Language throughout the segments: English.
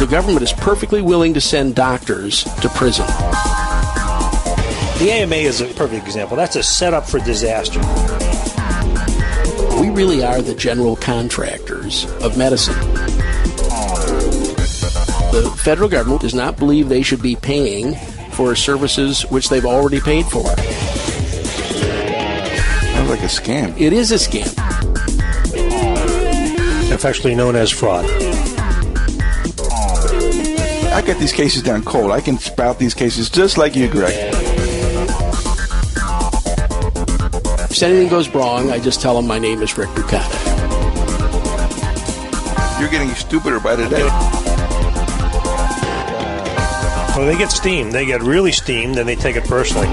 the government is perfectly willing to send doctors to prison. The AMA is a perfect example. That's a setup for disaster. We really are the general contractors of medicine. The federal government does not believe they should be paying for services which they've already paid for. Sounds like a scam. It is a scam. Affectionately known as fraud. I get these cases down cold. I can spout these cases just like you, Greg. If anything goes wrong, I just tell them my name is Rick Bukata. You're getting stupider by the day. When they get steamed, they get really steamed and they take it personally.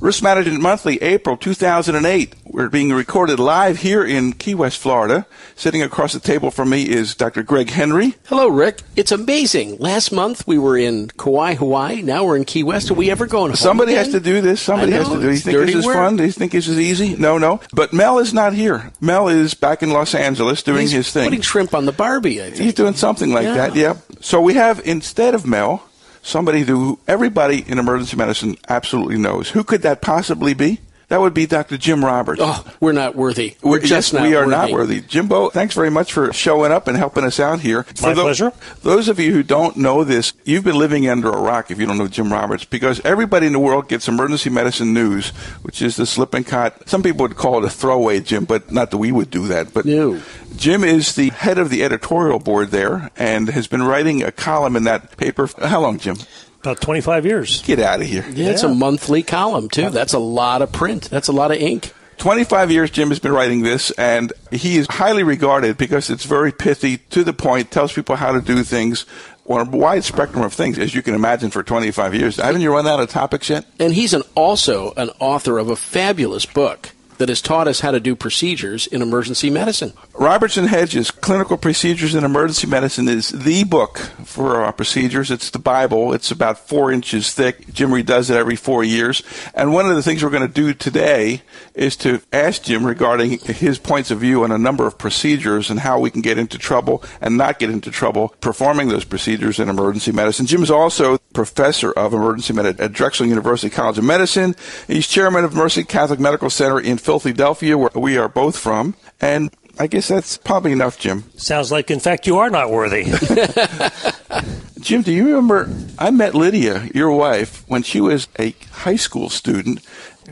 Risk Management Monthly, April 2008. We're being recorded live here in Key West, Florida. Sitting across the table from me is Dr. Greg Henry. Hello, Rick. It's amazing. Last month we were in Kauai, Hawaii. Now we're in Key West. Are we ever going home Somebody again? has to do this. Somebody has to do it. You think this is work. fun? Do you think this is easy? No, no. But Mel is not here. Mel is back in Los Angeles doing He's his thing. putting shrimp on the Barbie, I think. He's doing something like Yeah. that, yeah. So we have, instead of Mel, somebody who everybody in emergency medicine absolutely knows. Who could that possibly be? That would be Dr. Jim Roberts. Oh, we're not worthy. We're We're- just yes, not we are worthy. not worthy. Jimbo, thanks very much for showing up and helping us out here. My For tho- pleasure. Those of you who don't know this, you've been living under a rock if you don't know Jim Roberts, because everybody in the world gets emergency medicine news, which is the slip and cut. Some people would call it a throwaway, Jim, but not that we would do that. But No. Jim is the head of the editorial board there and has been writing a column in that paper. How long, Jim? About 25 years. Get out of here. Yeah, it's a monthly column, too. That's a lot of print. That's a lot of ink. 25 years Jim has been writing this, and he is highly regarded because it's very pithy, to the point, tells people how to do things on a wide spectrum of things, as you can imagine, for 25 years. Haven't you run out of topics yet? And he's an, also an author of a fabulous book that has taught us how to do procedures in emergency medicine. Roberts and Hedges, Clinical Procedures in Emergency Medicine, is the book for uh, procedures. It's the Bible. It's about four inches thick. Jim redoes it every four years. And one of the things we're going to do today is to ask Jim regarding his points of view on a number of procedures and how we can get into trouble and not get into trouble performing those procedures in emergency medicine. Jim is also professor of emergency medicine at Drexel University College of Medicine. He's chairman of Mercy Catholic Medical Center in where we are both from. And I guess that's probably enough, Jim. Sounds like, in fact, you are not worthy. Jim, do you remember I met Lydia, your wife, when she was a high school student?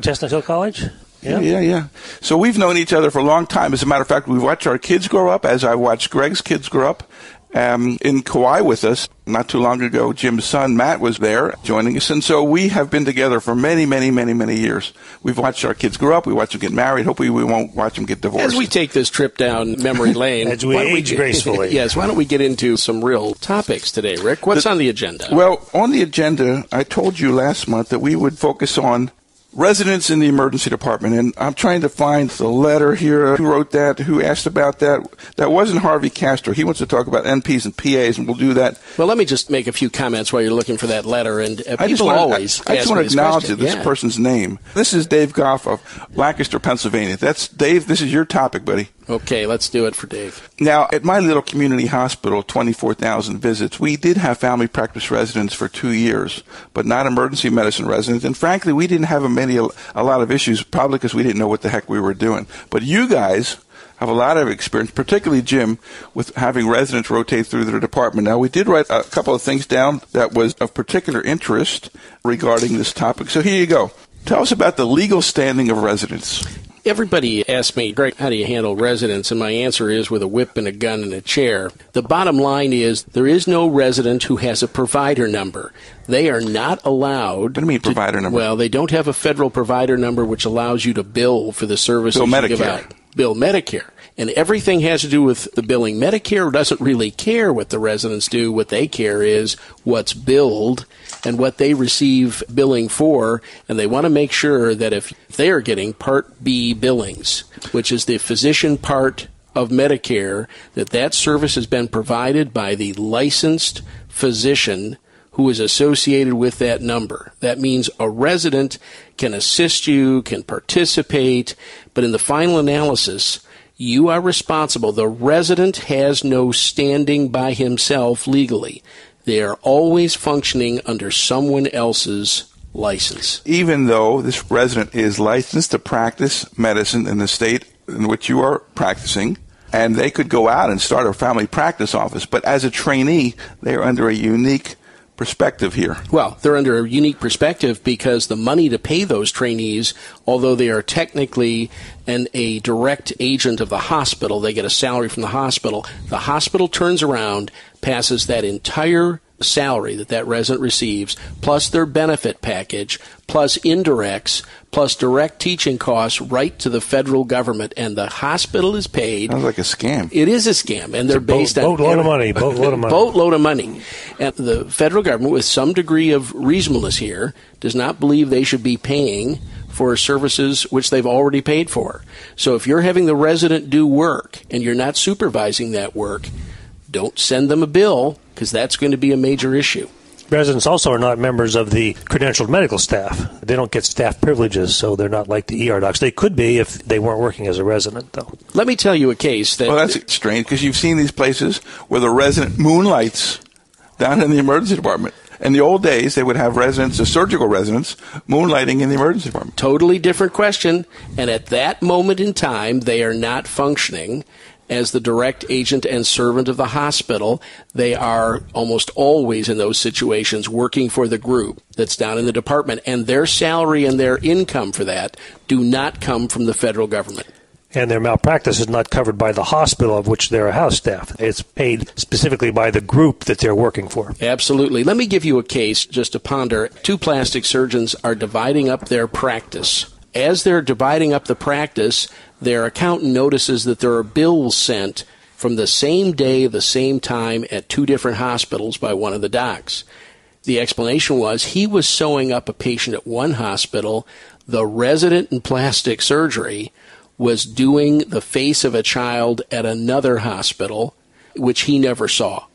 Chestnut Hill College? Yeah, yeah, yeah. So we've known each other for a long time. As a matter of fact, we've watched our kids grow up as I watched Greg's kids grow up. Um, in Kauai with us not too long ago, Jim's son Matt was there joining us, and so we have been together for many, many, many, many years. We've watched our kids grow up. We watched them get married. Hopefully, we won't watch them get divorced. As we take this trip down memory lane, As we why don't age gracefully. yes, why don't we get into some real topics today, Rick? What's on the agenda? Well, on the agenda, I told you last month that we would focus on residents in the emergency department, and I'm trying to find the letter here. Who wrote that? Who asked about that? That wasn't Harvey Castro. He wants to talk about NPs and PAs, and we'll do that. well, let me just make a few comments while you're looking for that letter. And uh, I just people want always I, I just want to acknowledge question. this Yeah. person's name. This is Dave Goff of Lancaster, Pennsylvania. That's Dave. This is your topic, buddy. Okay, let's do it for Dave. Now, at my little community hospital, 24,000 visits, we did have family practice residents for two years, but not emergency medicine residents. And frankly, we didn't have a, many, a lot of issues, probably because we didn't know what the heck we were doing. But you guys have a lot of experience, particularly Jim, with having residents rotate through their department. Now, we did write a couple of things down that was of particular interest regarding this topic. So here you go. Tell us about the legal standing of residents. Everybody asks me, Greg, how do you handle residents? And my answer is with a whip and a gun and a chair. The bottom line is there is no resident who has a provider number. They are not allowed. What do you mean to- provider number? Well, they don't have a federal provider number which allows you to bill for the services Bill you give Medicare. out. Bill Medicare. And everything has to do with the billing. Medicare doesn't really care what the residents do. What they care is what's billed and what they receive billing for. And they want to make sure that if they are getting Part B billings, which is the physician part of Medicare, that that service has been provided by the licensed physician who is associated with that number. That means a resident can assist you, can participate, but in the final analysis, you are responsible. The resident has no standing by himself legally. They are always functioning under someone else's license. Even though this resident is licensed to practice medicine in the state in which you are practicing, and they could go out and start a family practice office, but as a trainee, they are under a unique perspective here? Well, they're under a unique perspective because the money to pay those trainees, although they are technically an, a direct agent of the hospital, they get a salary from the hospital. The hospital turns around, passes that entire salary that that resident receives, plus their benefit package, plus indirects, plus direct teaching costs right to the federal government, and the hospital is paid. Sounds like a scam. It is a scam, and they're based boat, on boatload of money. Boatload of money. boatload of money. And the federal government, with some degree of reasonableness here, does not believe they should be paying for services which they've already paid for. So if you're having the resident do work and you're not supervising that work, don't send them a bill because that's going to be a major issue. Residents also are not members of the credentialed medical staff. They don't get staff privileges, so they're not like the ER docs. They could be if they weren't working as a resident, though. Let me tell you a case that. Well, that's strange because you've seen these places where the resident moonlights down in the emergency department. In the old days, they would have residents, the surgical residents, moonlighting in the emergency department. Totally different question. And at that moment in time, they are not functioning as the direct agent and servant of the hospital. They are almost always in those situations working for the group that's down in the department. And their salary and their income for that do not come from the federal government. And their malpractice is not covered by the hospital of which they're a house staff. It's paid specifically by the group that they're working for. Absolutely. Let me give you a case just to ponder. Two plastic surgeons are dividing up their practice. As they're dividing up the practice, their accountant notices that there are bills sent from the same day, the same time at two different hospitals by one of the docs. The explanation was he was sewing up a patient at one hospital. The resident in plastic surgery was doing the face of a child at another hospital, which he never saw.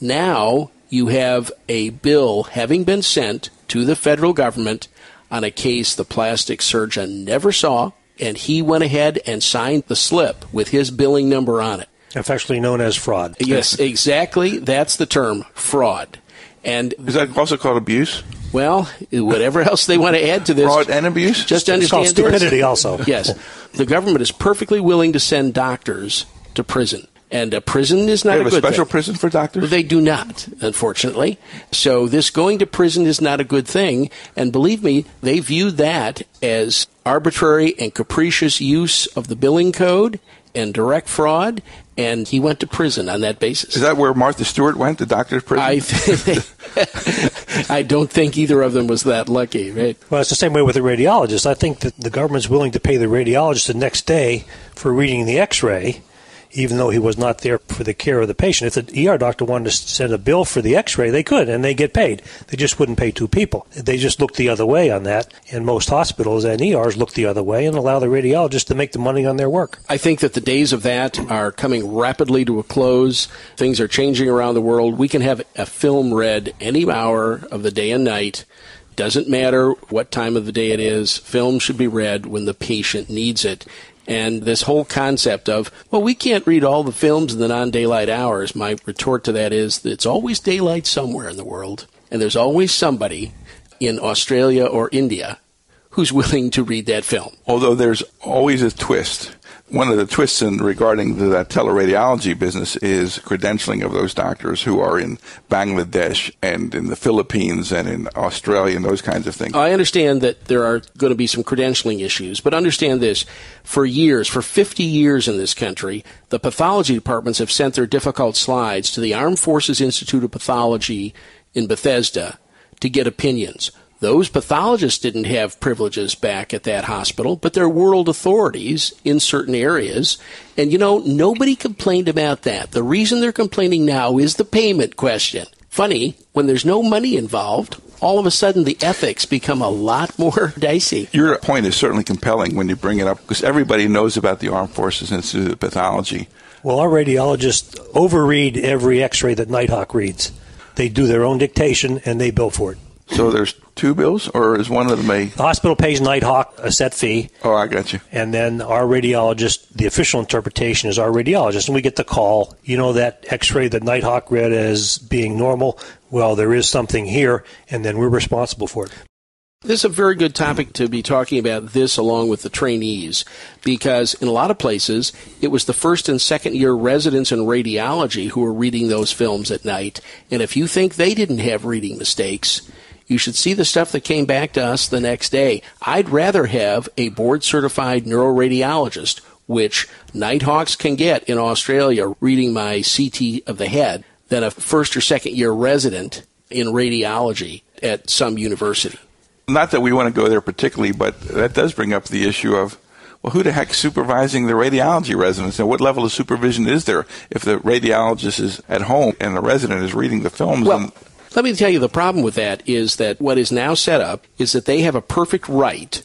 Now you have a bill having been sent to the federal government on a case the plastic surgeon never saw, and he went ahead and signed the slip with his billing number on it. Affectionately known as fraud. Yes, exactly. That's the term fraud. And Is that also called abuse? well, whatever else they want to add to this, Fraud and abuse? just It's called understand this. stupidity also. Yes, the government is perfectly willing to send doctors to prison, and a prison is not They a have a good special thing. prison for doctors? They do not, unfortunately. So this going to prison is not a good thing, and believe me, they view that as arbitrary and capricious use of the billing code and direct fraud, and he went to prison on that basis. Is that where Martha Stewart went, the doctor's prison? I th- I don't think either of them was that lucky, right? Well, it's the same way with the radiologist. I think that the government's willing to pay the radiologist the next day for reading the x-ray, even though he was not there for the care of the patient. If the ER doctor wanted to send a bill for the x-ray, they could, and they get paid. They just wouldn't pay two people. They just look the other way on that, and most hospitals and ERs look the other way and allow the radiologist to make the money on their work. I think that the days of that are coming rapidly to a close. Things are changing around the world. We can have a film read any hour of the day and night. Doesn't matter what time of the day it is. Film should be read when the patient needs it. And this whole concept of, well, we can't read all the films in the non daylight hours, my retort to that is that it's always daylight somewhere in the world. And there's always somebody in Australia or India who's willing to read that film. Although there's always a twist. One of the twists in regarding the, that teleradiology business is credentialing of those doctors who are in Bangladesh and in the Philippines and in Australia and those kinds of things. I understand that there are going to be some credentialing issues, but understand this. For years, for 50 years in this country, the pathology departments have sent their difficult slides to the Armed Forces Institute of Pathology in Bethesda to get opinions. Those pathologists didn't have privileges back at that hospital, but they're world authorities in certain areas. And you know, nobody complained about that. The reason they're complaining now is the payment question. Funny, when there's no money involved, all of a sudden the ethics become a lot more dicey. Your point is certainly compelling when you bring it up because everybody knows about the Armed Forces Institute of Pathology. Well, our radiologists overread every x ray that Nighthawk reads. They do their own dictation and they bill for it. So there's two bills, or is one of them a? The hospital pays Nighthawk a set fee. Oh, I got you. And then our radiologist, the official interpretation is our radiologist, and we get the call. You know that X-ray that Nighthawk read as being normal. Well, there is something here, and then we're responsible for it. This is a very good topic to be talking about this along with the trainees because in a lot of places it was the first and second year residents in radiology who were reading those films at night. And if you think they didn't have reading mistakes, you should see the stuff that came back to us the next day. I'd rather have a board certified neuroradiologist, which Nighthawks can get in Australia reading my CT of the head, than a first or second year resident in radiology at some university. Not that we want to go there particularly, but that does bring up the issue of well, who the heck's supervising the radiology residents, and what level of supervision is there if the radiologist is at home and the resident is reading the films? Well, and, let me tell you the problem with that is that what is now set up is that they have a perfect right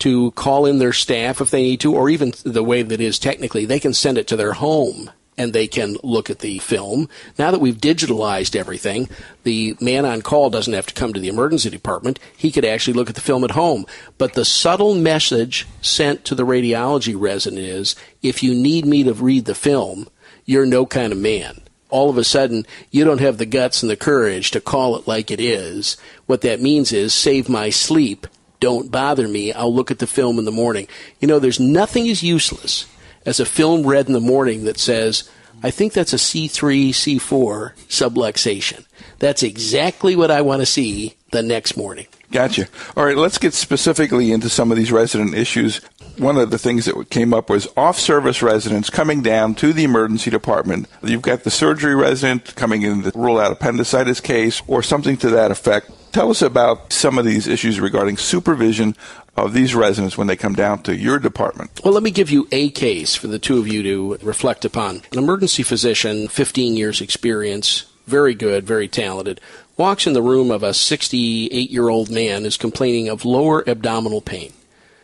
to call in their staff if they need to, or even the way that is technically, they can send it to their home and they can look at the film. Now that we've digitalized everything, the man on call doesn't have to come to the emergency department. He could actually look at the film at home. But the subtle message sent to the radiology resident is if you need me to read the film, you're no kind of man all of a sudden you don't have the guts and the courage to call it like it is. What that means is save my sleep. Don't bother me. I'll look at the film in the morning. You know, there's nothing as useless as a film read in the morning that says, I think that's a C3, C4 subluxation. That's exactly what I want to see the next morning. Gotcha. All right, let's get specifically into some of these resident issues one of the things that came up was off service residents coming down to the emergency department. You've got the surgery resident coming in to rule out appendicitis case or something to that effect. Tell us about some of these issues regarding supervision of these residents when they come down to your department. Well, let me give you a case for the two of you to reflect upon. An emergency physician, 15 years experience, very good, very talented, walks in the room of a 68 year old man who's complaining of lower abdominal pain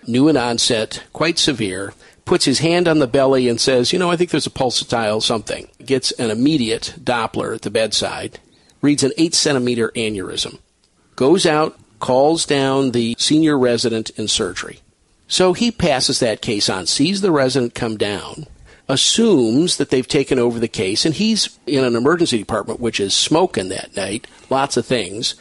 new in onset, quite severe, puts his hand on the belly and says, You know, I think there's a pulsatile something. Gets an immediate Doppler at the bedside, reads an 8 centimeter aneurysm, goes out, calls down the senior resident in surgery. So he passes that case on, sees the resident come down, assumes that they've taken over the case, and he's in an emergency department, which is smoking that night, lots of things.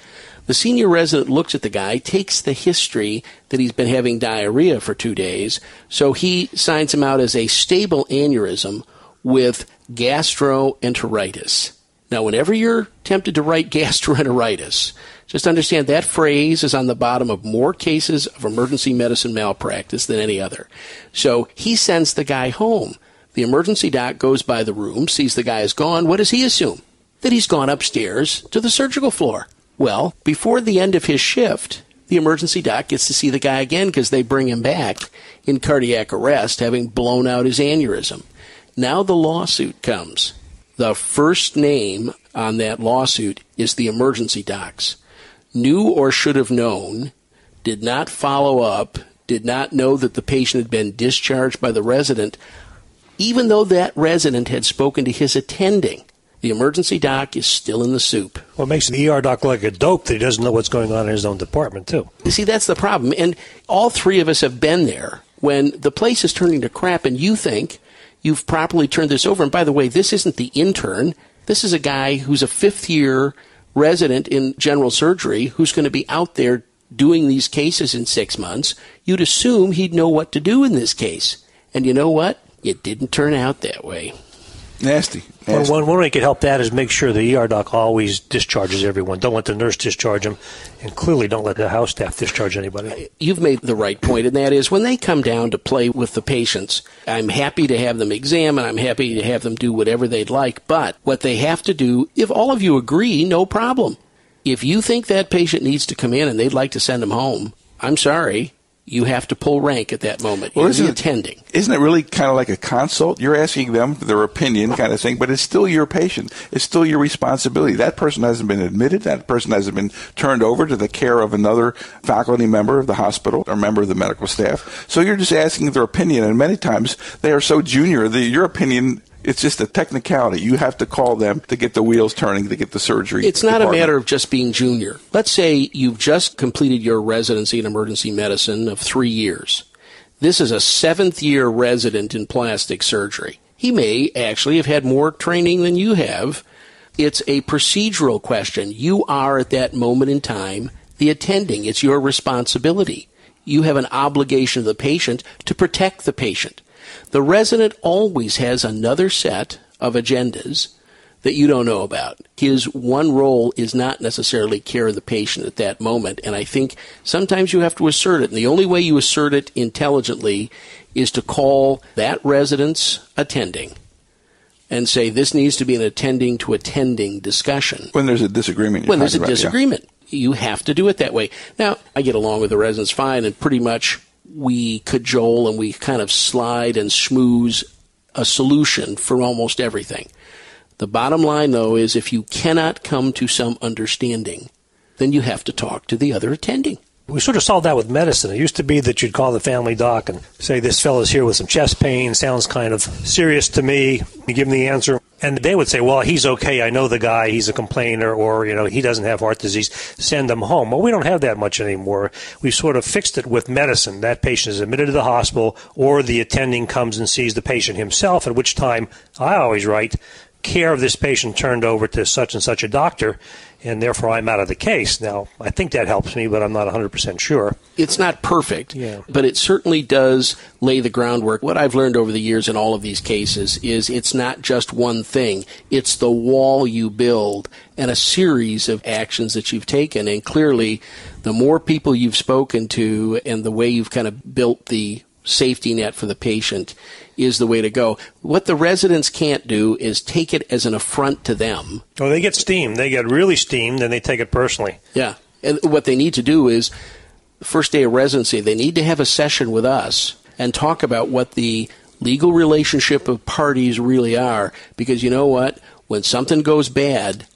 The senior resident looks at the guy, takes the history that he's been having diarrhea for two days, so he signs him out as a stable aneurysm with gastroenteritis. Now, whenever you're tempted to write gastroenteritis, just understand that phrase is on the bottom of more cases of emergency medicine malpractice than any other. So he sends the guy home. The emergency doc goes by the room, sees the guy is gone. What does he assume? That he's gone upstairs to the surgical floor. Well, before the end of his shift, the emergency doc gets to see the guy again because they bring him back in cardiac arrest, having blown out his aneurysm. Now the lawsuit comes. The first name on that lawsuit is the emergency docs. Knew or should have known, did not follow up, did not know that the patient had been discharged by the resident, even though that resident had spoken to his attending the emergency doc is still in the soup. Well, it makes the ER doc like a dope that he doesn't know what's going on in his own department, too. You see, that's the problem. And all three of us have been there when the place is turning to crap and you think you've properly turned this over. And by the way, this isn't the intern. This is a guy who's a fifth year resident in general surgery who's going to be out there doing these cases in six months. You'd assume he'd know what to do in this case. And you know what? It didn't turn out that way. Nasty. Well, one, one way you could help that is make sure the ER doc always discharges everyone. Don't let the nurse discharge them, and clearly don't let the house staff discharge anybody. You've made the right point, and that is when they come down to play with the patients, I'm happy to have them examine, I'm happy to have them do whatever they'd like, but what they have to do, if all of you agree, no problem. If you think that patient needs to come in and they'd like to send them home, I'm sorry, you have to pull rank at that moment. Well, isn't attending. Isn't it really kind of like a consult? You're asking them their opinion, kind of thing, but it's still your patient. It's still your responsibility. That person hasn't been admitted. That person hasn't been turned over to the care of another faculty member of the hospital or member of the medical staff. So you're just asking their opinion, and many times they are so junior that your opinion It's just a technicality. You have to call them to get the wheels turning, to get the surgery. It's not department. a matter of just being junior. Let's say you've just completed your residency in emergency medicine of three years. This is a seventh year resident in plastic surgery. He may actually have had more training than you have. It's a procedural question. You are at that moment in time the attending. It's your responsibility. You have an obligation to the patient to protect the patient. The resident always has another set of agendas that you don't know about. His one role is not necessarily care of the patient at that moment, and I think sometimes you have to assert it. And the only way you assert it intelligently is to call that resident's attending and say this needs to be an attending to attending discussion. When there's a disagreement. When there's a about, yeah. disagreement, you have to do it that way. Now, I get along with the residents fine, and pretty much we cajole and we kind of slide and schmooze a solution for almost everything. The bottom line, though, is if you cannot come to some understanding, then you have to talk to the other attending. We sort of solved that with medicine. It used to be that you'd call the family doc and say, This fellow's here with some chest pain, sounds kind of serious to me. You give him the answer. And they would say, Well, he's okay. I know the guy. He's a complainer, or, you know, he doesn't have heart disease. Send him home. Well, we don't have that much anymore. We've sort of fixed it with medicine. That patient is admitted to the hospital, or the attending comes and sees the patient himself, at which time I always write, care of this patient turned over to such and such a doctor, and therefore I'm out of the case. Now, I think that helps me, but I'm not 100% sure. It's not perfect, Yeah. but it certainly does lay the groundwork. What I've learned over the years in all of these cases is it's not just one thing, it's the wall you build and a series of actions that you've taken. And clearly, the more people you've spoken to and the way you've kind of built the safety net for the patient is the way to go. What the residents can't do is take it as an affront to them. Oh, they get steamed. They get really steamed, and they take it personally. Yeah. And what they need to do is, the first day of residency, they need to have a session with us and talk about what the legal relationship of parties really are. Because you know what? When something goes bad,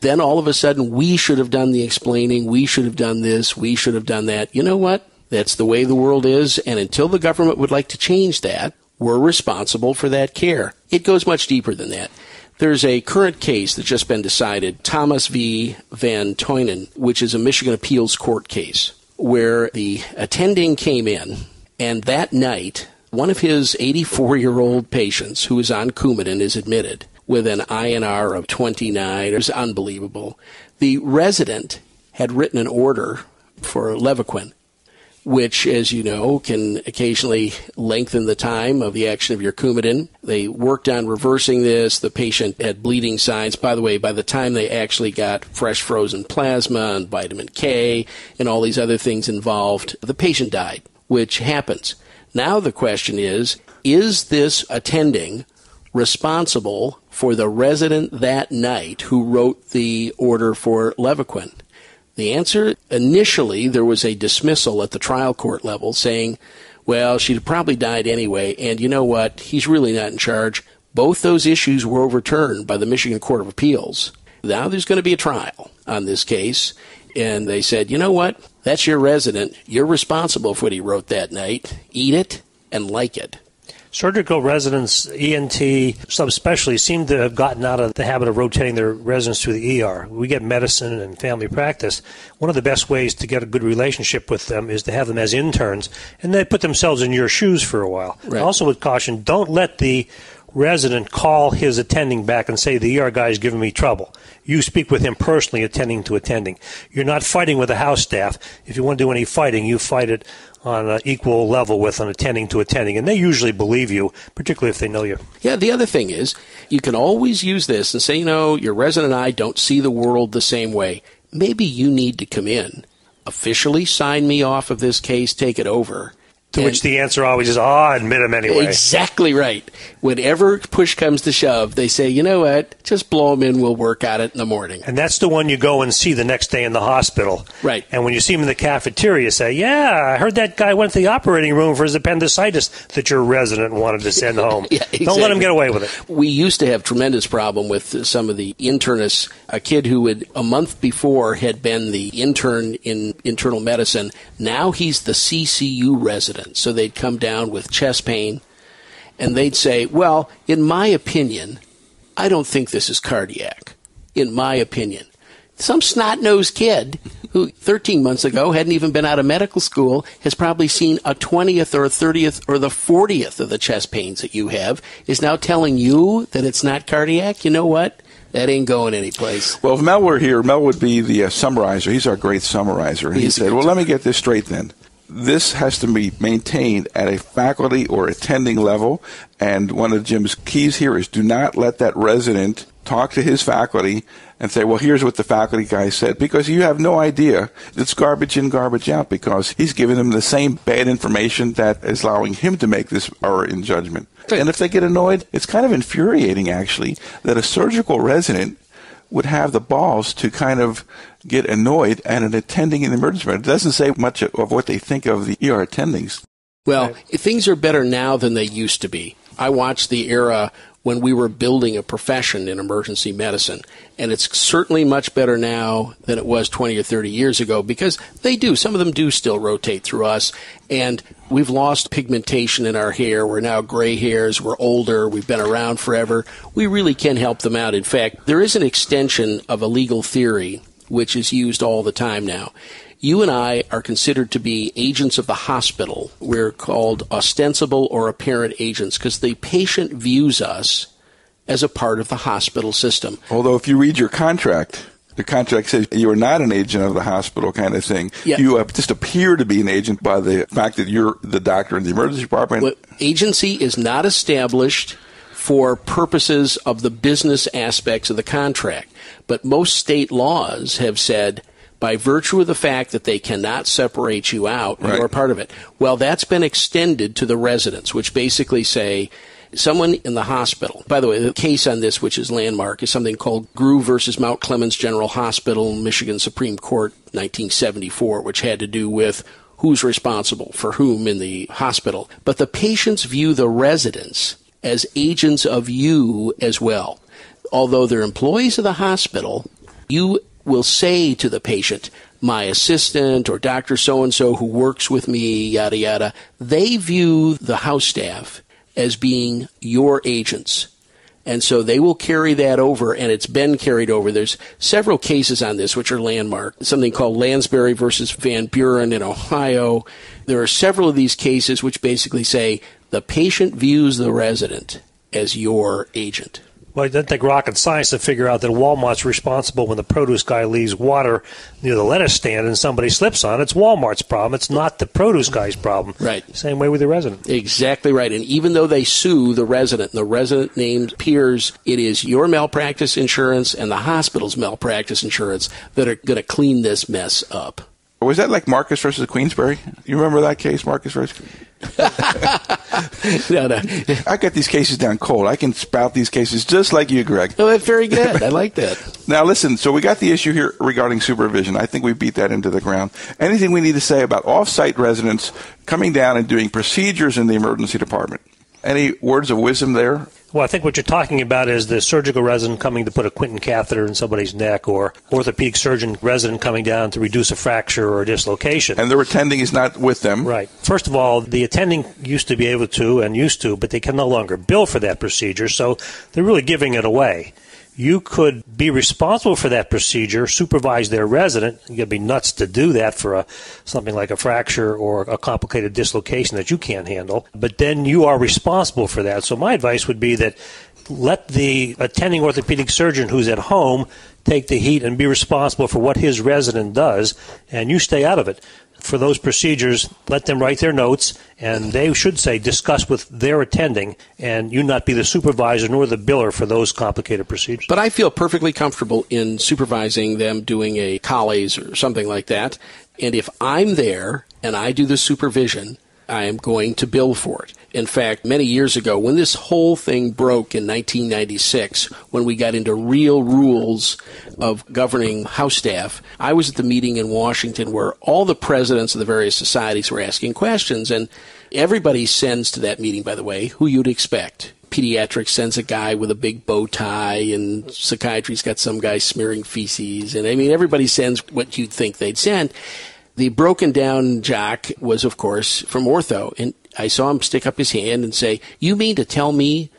then all of a sudden we should have done the explaining, we should have done this, we should have done that. You know what? That's the way the world is, and until the government would like to change that, we're responsible for that care. It goes much deeper than that. There's a current case that's just been decided, Thomas v. Van Toinen, which is a Michigan appeals court case, where the attending came in, and that night, one of his 84 year old patients who is on Coumadin is admitted with an INR of 29. It was unbelievable. The resident had written an order for Levaquin which, as you know, can occasionally lengthen the time of the action of your Coumadin. They worked on reversing this. The patient had bleeding signs. By the way, by the time they actually got fresh frozen plasma and vitamin K and all these other things involved, the patient died, which happens. Now the question is, is this attending responsible for the resident that night who wrote the order for Levaquin? The answer initially, there was a dismissal at the trial court level saying, well, she'd probably died anyway, and you know what? He's really not in charge. Both those issues were overturned by the Michigan Court of Appeals. Now there's going to be a trial on this case, and they said, you know what? That's your resident. You're responsible for what he wrote that night. Eat it and like it. Surgical residents, ENT subspecialties seem to have gotten out of the habit of rotating their residents to the ER. We get medicine and family practice. One of the best ways to get a good relationship with them is to have them as interns, and they put themselves in your shoes for a while. Right. Also, with caution, don't let the resident call his attending back and say the ER guy is giving me trouble. You speak with him personally, attending to attending. You're not fighting with the house staff. If you want to do any fighting, you fight it on an equal level with an attending to attending, and they usually believe you, particularly if they know you. Yeah, the other thing is, you can always use this and say, you know, your resident and I don't see the world the same way. Maybe you need to come in, officially sign me off of this case, take it over. To And- which the answer always is, "Ah, admit him anyway." Exactly right. Whenever push comes to shove, they say, you know what, just blow them in, we'll work at it in the morning. And that's the one you go and see the next day in the hospital. Right. And when you see him in the cafeteria, say, "Yeah, I heard that guy went to the operating room for his appendicitis that your resident wanted to send home." Yeah, Don't let him get away with it. We used to have tremendous problem with some of the internists. A kid who had a month before had been the intern in internal medicine. Now he's the CCU resident. So they'd come down with chest pain, and they'd say, Well, in my opinion, I don't think this is cardiac. In my opinion. Some snot nosed kid who 13 months ago hadn't even been out of medical school has probably seen a 20th or a 30th or the 40th of the chest pains that you have is now telling you that it's not cardiac. You know what? That ain't going anyplace. Well, if Mel were here, Mel would be the uh, summarizer. He's our great summarizer. He said, Well, let me get this straight then. This has to be maintained at a faculty or attending level. And one of Jim's keys here is do not let that resident talk to his faculty and say, well, here's what the faculty guy said, because you have no idea. It's garbage in, garbage out, because he's giving them the same bad information that is allowing him to make this error in judgment. And if they get annoyed, it's kind of infuriating, actually, that a surgical resident would have the balls to kind of get annoyed at an attending in the emergency room. It doesn't say much of what they think of the ER attendings. Well, things are better now than they used to be. I watched the era when we were building a profession in emergency medicine. And it's certainly much better now than it was 20 or 30 years ago because they do. Some of them do still rotate through us. And we've lost pigmentation in our hair. We're now gray hairs. We're older. We've been around forever. We really can help them out. In fact, there is an extension of a legal theory which is used all the time now you and I are considered to be agents of the hospital. We're called ostensible or apparent agents because the patient views us as a part of the hospital system. Although, if you read your contract, the contract says you are not an agent of the hospital kind of thing. Yeah. You uh, just appear to be an agent by the fact that you're the doctor in the emergency department. Well, agency is not established for purposes of the business aspects of the contract. But most state laws have said by virtue of the fact that they cannot separate you out, right. you're part of it. Well, that's been extended to the residents, which basically say someone in the hospital. By the way, the case on this, which is landmark, is something called Grewe versus Mount Clemens General Hospital, Michigan Supreme Court, 1974, which had to do with who's responsible for whom in the hospital. But the patients view the residents as agents of you as well. Although they're employees of the hospital, you will say to the patient, my assistant or Dr. So and so who works with me, yada, yada, they view the house staff as being your agents. And so they will carry that over, and it's been carried over. There's several cases on this which are landmark. Something called Lansbury versus Van Buren in Ohio. There are several of these cases which basically say the patient views the resident as your agent. Well, it doesn't take rocket science to figure out that Walmart's responsible when the produce guy leaves water near the lettuce stand and somebody slips on it. It's Walmart's problem. It's not the produce guy's problem. Right. Same way with the resident. Exactly right. And even though they sue the resident, the resident name peers, it is your malpractice insurance and the hospital's malpractice insurance that are going to clean this mess up. Was that like Marcus versus Queensbury? You remember that case, Marcus versus? no, no. I got these cases down cold. I can spout these cases just like you, Greg. Oh, that's very good. I like that. Now, listen. So we got the issue here regarding supervision. I think we beat that into the ground. Anything we need to say about off-site residents coming down and doing procedures in the emergency department? Any words of wisdom there? Well, I think what you're talking about is the surgical resident coming to put a Quinton catheter in somebody's neck, or orthopedic surgeon resident coming down to reduce a fracture or a dislocation. And the attending is not with them. Right. First of all, the attending used to be able to and used to, but they can no longer bill for that procedure, so they're really giving it away you could be responsible for that procedure, supervise their resident. You'd be nuts to do that for a, something like a fracture or a complicated dislocation that you can't handle. But then you are responsible for that. So my advice would be that let the attending orthopedic surgeon who's at home take the heat and be responsible for what his resident does, and you stay out of it for those procedures, let them write their notes, and they should say discuss with their attending, and you not be the supervisor nor the biller for those complicated procedures. But I feel perfectly comfortable in supervising them doing a Colles or something like that. And if I'm there and I do the supervision, I am going to bill for it. In fact, many years ago, when this whole thing broke in 1996, when we got into real rules of governing house staff, I was at the meeting in Washington where all the presidents of the various societies were asking questions. And everybody sends to that meeting, by the way, who you'd expect. Pediatrics sends a guy with a big bow tie, and psychiatry's got some guy smearing feces. And I mean, everybody sends what you'd think they'd send. The broken down jock was, of course, from ortho. And I saw him stick up his hand and say, You mean to tell me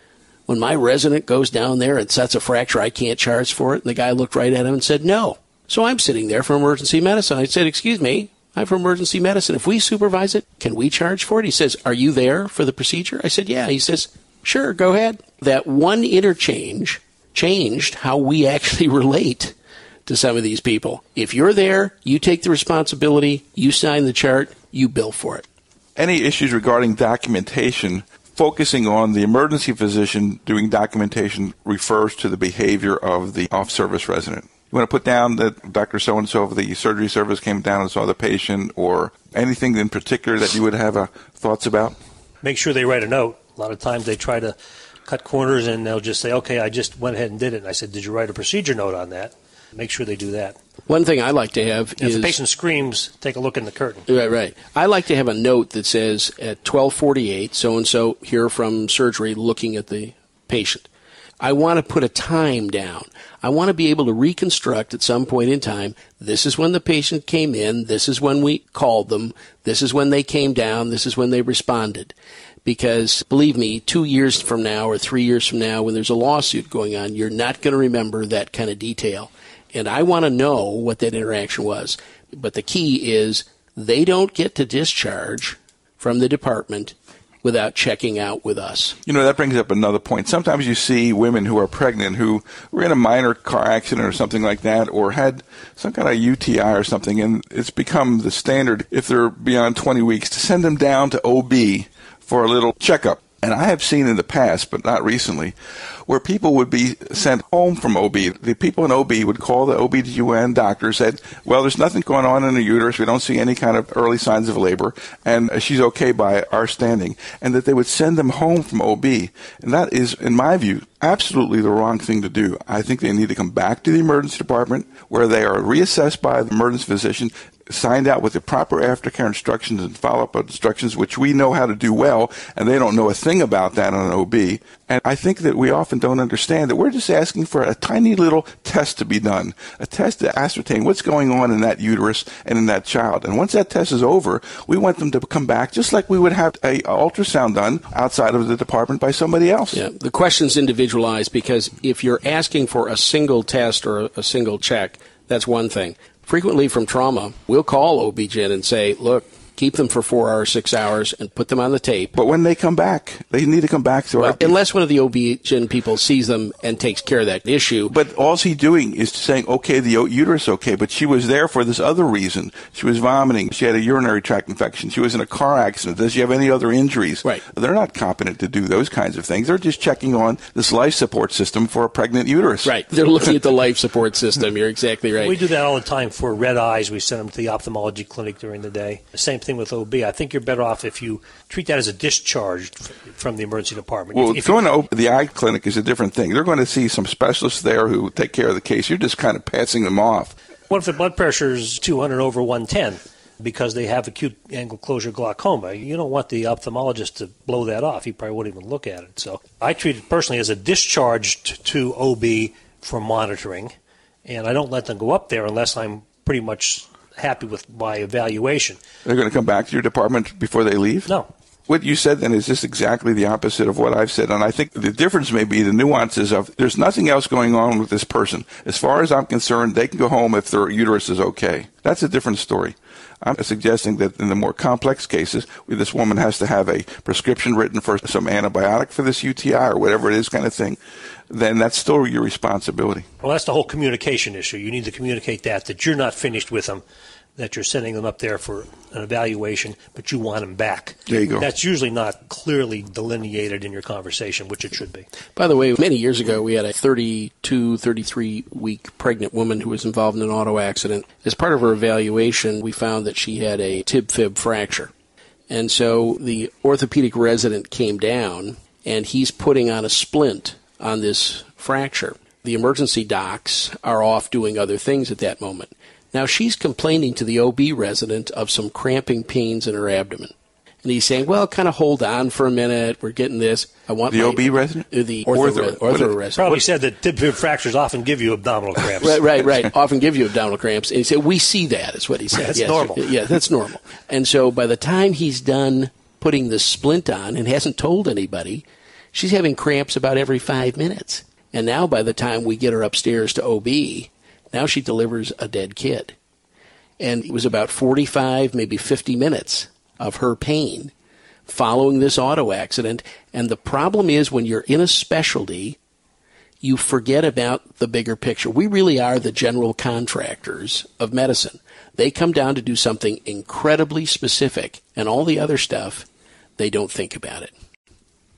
when my resident goes down there and sets a fracture, I can't charge for it? And the guy looked right at him and said, No. So I'm sitting there for emergency medicine. I said, Excuse me, I'm for emergency medicine. If we supervise it, can we charge for it? He says, Are you there for the procedure? I said, Yeah. He says, Sure, go ahead. That one interchange changed how we actually relate to some of these people. If you're there, you take the responsibility, you sign the chart, you bill for it. Any issues regarding documentation, focusing on the emergency physician doing documentation refers to the behavior of the off service resident. You want to put down that Dr. So and so of the surgery service came down and saw the patient, or anything in particular that you would have uh, thoughts about? Make sure they write a note. A lot of times they try to cut corners and they'll just say, okay, I just went ahead and did it. And I said, did you write a procedure note on that? Make sure they do that. One thing I like to have And is if the patient screams, take a look in the curtain. Right, right. I like to have a note that says at 1248, so and so here from surgery looking at the patient. I want to put a time down. I want to be able to reconstruct at some point in time. This is when the patient came in. This is when we called them. This is when they came down. This is when they responded. Because believe me, two years from now or three years from now, when there's a lawsuit going on, you're not going to remember that kind of detail. And I want to know what that interaction was. But the key is they don't get to discharge from the department without checking out with us. You know, that brings up another point. Sometimes you see women who are pregnant who were in a minor car accident or something like that, or had some kind of UTI or something, and it's become the standard if they're beyond 20 weeks to send them down to OB for a little checkup. And I have seen in the past, but not recently, where people would be sent home from OB. The people in OB would call the OBGYN doctor, and said, well, there's nothing going on in the uterus. We don't see any kind of early signs of labor, and she's okay by our standing. And that they would send them home from OB. And that is, in my view, absolutely the wrong thing to do. I think they need to come back to the emergency department where they are reassessed by the emergency physician signed out with the proper aftercare instructions and follow-up instructions, which we know how to do well, and they don't know a thing about that on an OB. And I think that we often don't understand that we're just asking for a tiny little test to be done, a test to ascertain what's going on in that uterus and in that child. And once that test is over, we want them to come back just like we would have a ultrasound done outside of the department by somebody else. Yeah, the question's individualized because if you're asking for a single test or a single check, that's one thing frequently from trauma, we'll call OB-GYN and say, look, keep them for four hours, six hours, and put them on the tape. But when they come back, they need to come back to well, our. Unless one of the OB-GYN people sees them and takes care of that issue. But all he's doing is saying, okay, the uterus okay, but she was there for this other reason. She was vomiting. She had a urinary tract infection. She was in a car accident. Does she have any other injuries? Right. They're not competent to do those kinds of things. They're just checking on this life support system for a pregnant uterus. Right. They're looking at the life support system. You're exactly right. We do that all the time for red eyes. We send them to the ophthalmology clinic during the day. The same thing with OB. I think you're better off if you treat that as a discharge from the emergency department. Well, if, if going to the eye clinic is a different thing. They're going to see some specialists there who take care of the case. You're just kind of passing them off. What if the blood pressure is 200 over 110? Because they have acute angle closure glaucoma, you don't want the ophthalmologist to blow that off. He probably wouldn't even look at it. So I treat it personally as a discharge to OB for monitoring, and I don't let them go up there unless I'm pretty much happy with my evaluation. They're going to come back to your department before they leave? No. What you said then is just exactly the opposite of what I've said. And I think the difference may be the nuances of there's nothing else going on with this person. As far as I'm concerned, they can go home if their uterus is okay. That's a different story. I'm suggesting that in the more complex cases, this woman has to have a prescription written for some antibiotic for this UTI or whatever it is kind of thing, then that's still your responsibility. Well, that's the whole communication issue. You need to communicate that, that you're not finished with them, that you're sending them up there for an evaluation, but you want them back. There you go. That's usually not clearly delineated in your conversation, which it should be. By the way, many years ago, we had a 32, 33 week pregnant woman who was involved in an auto accident. As part of her evaluation, we found that she had a tib fib fracture. And so the orthopedic resident came down and he's putting on a splint on this fracture. The emergency docs are off doing other things at that moment. Now she's complaining to the OB resident of some cramping pains in her abdomen. And he's saying, well, kind of hold on for a minute. We're getting this. I want The my- OB resident? Uh, The ortho, Ortho. ortho, What is- resident. Probably said that tib fib fractures often give you abdominal cramps. Right, right, right. Often give you abdominal cramps. And he said, we see that, is what he said. That's Yes. normal. Yeah, that's normal. And so by the time he's done putting the splint on and hasn't told anybody. She's having cramps about every five minutes. And now, by the time we get her upstairs to OB, now she delivers a dead kid. And it was about 45, maybe 50 minutes of her pain following this auto accident. And the problem is when you're in a specialty, you forget about the bigger picture. We really are the general contractors of medicine. They come down to do something incredibly specific, and all the other stuff, they don't think about it.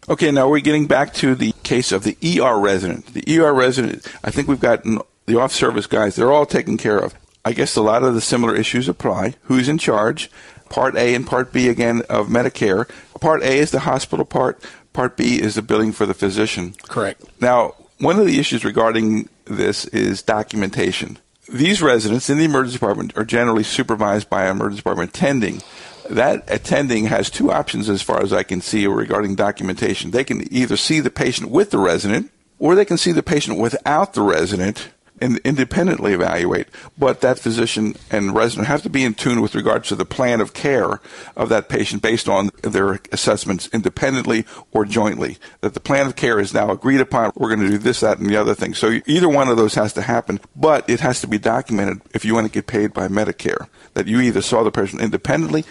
Okay, now we're getting back to the case of the ER resident. The ER resident, I think we've got the off service guys, they're all taken care of. I guess a lot of the similar issues apply. Who's in charge? Part A and Part B again of Medicare. Part A is the hospital part. Part B is the billing for the physician. Correct. Now, one of the issues regarding this is documentation. These residents in the emergency department are generally supervised by an emergency department attending. That attending has two options as far as I can see regarding documentation. They can either see the patient with the resident or they can see the patient without the resident and independently evaluate. But that physician and resident have to be in tune with regards to the plan of care of that patient based on their assessments independently or jointly. That the plan of care is now agreed upon. We're going to do this, that, and the other thing. So either one of those has to happen, but it has to be documented if you want to get paid by Medicare. That you either saw the patient independently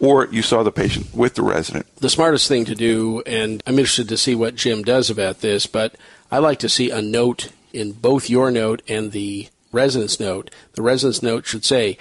or you saw the patient with the resident. The smartest thing to do, and I'm interested to see what Jim does about this, but I like to see a note in both your note and the residence note, the residence note should say,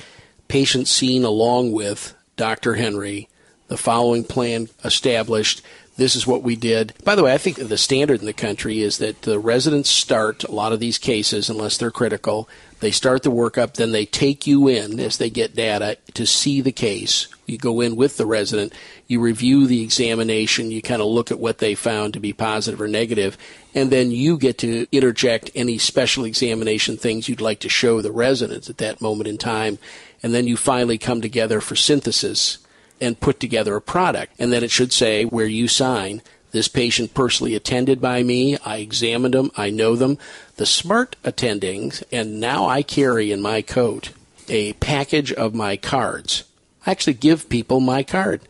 patient seen along with Dr. Henry, the following plan established. This is what we did. By the way, I think the standard in the country is that the residents start a lot of these cases, unless they're critical, they start the workup, then they take you in as they get data to see the case. You go in with the resident, you review the examination, you kind of look at what they found to be positive or negative, and then you get to interject any special examination things you'd like to show the residents at that moment in time. And then you finally come together for synthesis and put together a product. And then it should say where you sign this patient personally attended by me. I examined them. I know them. The smart attendings, and now I carry in my coat a package of my cards. I actually give people my card.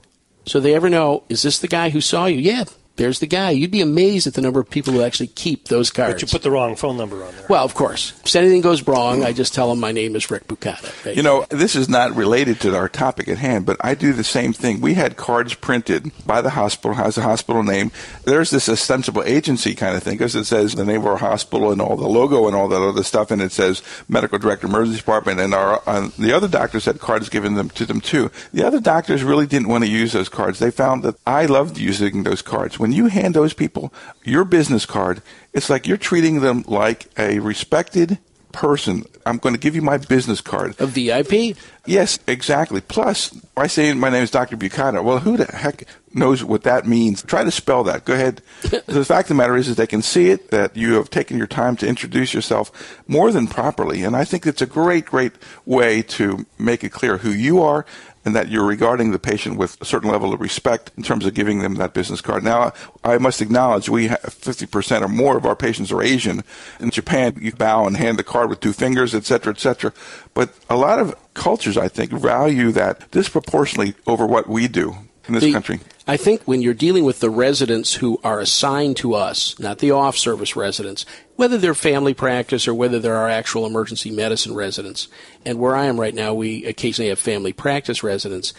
So they ever know, is this the guy who saw you? Yeah, there's the guy. You'd be amazed at the number of people who actually keep those cards. But you put the wrong phone number on there. Well, of course. If anything goes wrong, I just tell them my name is Rick Bukata. Right? You know, this is not related to our topic at hand, but I do the same thing. We had cards printed by the hospital, has a hospital name. There's this ostensible agency kind of thing because it says the name of our hospital and all the logo and all that other stuff, and it says medical director, emergency department, and our uh, the other doctors had cards given them to them too. The other doctors really didn't want to use those cards. They found that I loved using those cards. When you hand those people people your business card, it's like you're treating them like a respected person. I'm going to give you my business card. A VIP? Yes, exactly. Plus, I say my name is Dr. Bukata. Well, who the heck knows what that means? Try to spell that. Go ahead. the fact of the matter is, is they can see it that you have taken your time to introduce yourself more than properly, and I think it's a great, great way to make it clear who you are and that you're regarding the patient with a certain level of respect in terms of giving them that business card. Now, I must acknowledge we have 50% or more of our patients are Asian. In Japan, you bow and hand the card with two fingers, et cetera, et cetera. But a lot of cultures, I think, value that disproportionately over what we do in this the, country. I think when you're dealing with the residents who are assigned to us, not the off service residents, whether they're family practice or whether they're our actual emergency medicine residents, and where I am right now, we occasionally have family practice residents,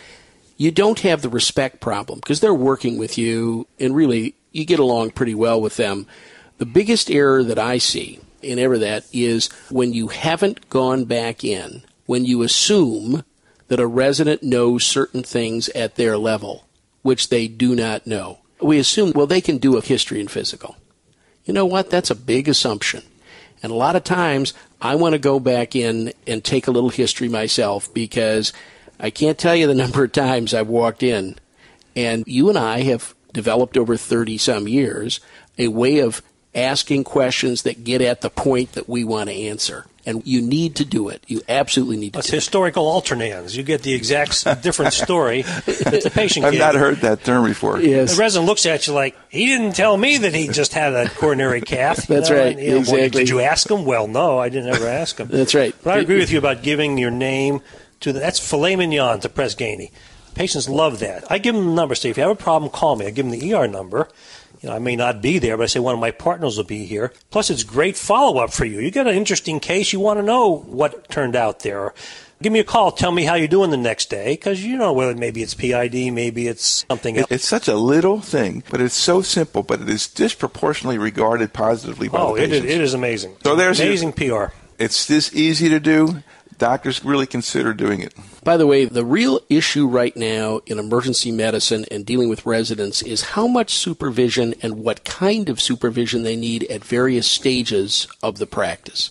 you don't have the respect problem because they're working with you and really you get along pretty well with them. The biggest error that I see in ever that is when you haven't gone back in, when you assume that a resident knows certain things at their level, which they do not know. We assume, well, they can do a history and physical. You know what? That's a big assumption. And a lot of times, I want to go back in and take a little history myself because I can't tell you the number of times I've walked in. And you and I have developed over 30 some years a way of asking questions that get at the point that we want to answer and you need to do it. You absolutely need to. It's historical alternans. You get the exact different story that the patient. I've not heard that term before. Yes. The resident looks at you like he didn't tell me that he just had a coronary cath. That's know? right. And, you know, exactly. Well, did you ask him? Well, no, I didn't ever ask him. That's right. But I agree with you about giving your name to the, that's filet mignon to Press Ganey Patients love that. I give them the number. Say, if you have a problem, call me. I give them the ER number. You know, I may not be there, but I say one of my partners will be here. Plus, it's great follow up for you. You got an interesting case, you want to know what turned out there. Give me a call. Tell me how you're doing the next day, because you know whether maybe it's PID, maybe it's something else. It's such a little thing, but it's so simple, but it is disproportionately regarded positively by oh, the patients. it is amazing. So there's amazing PR. It's this easy to do. Doctors really consider doing it. By the way, the real issue right now in emergency medicine and dealing with residents is how much supervision and what kind of supervision they need at various stages of the practice.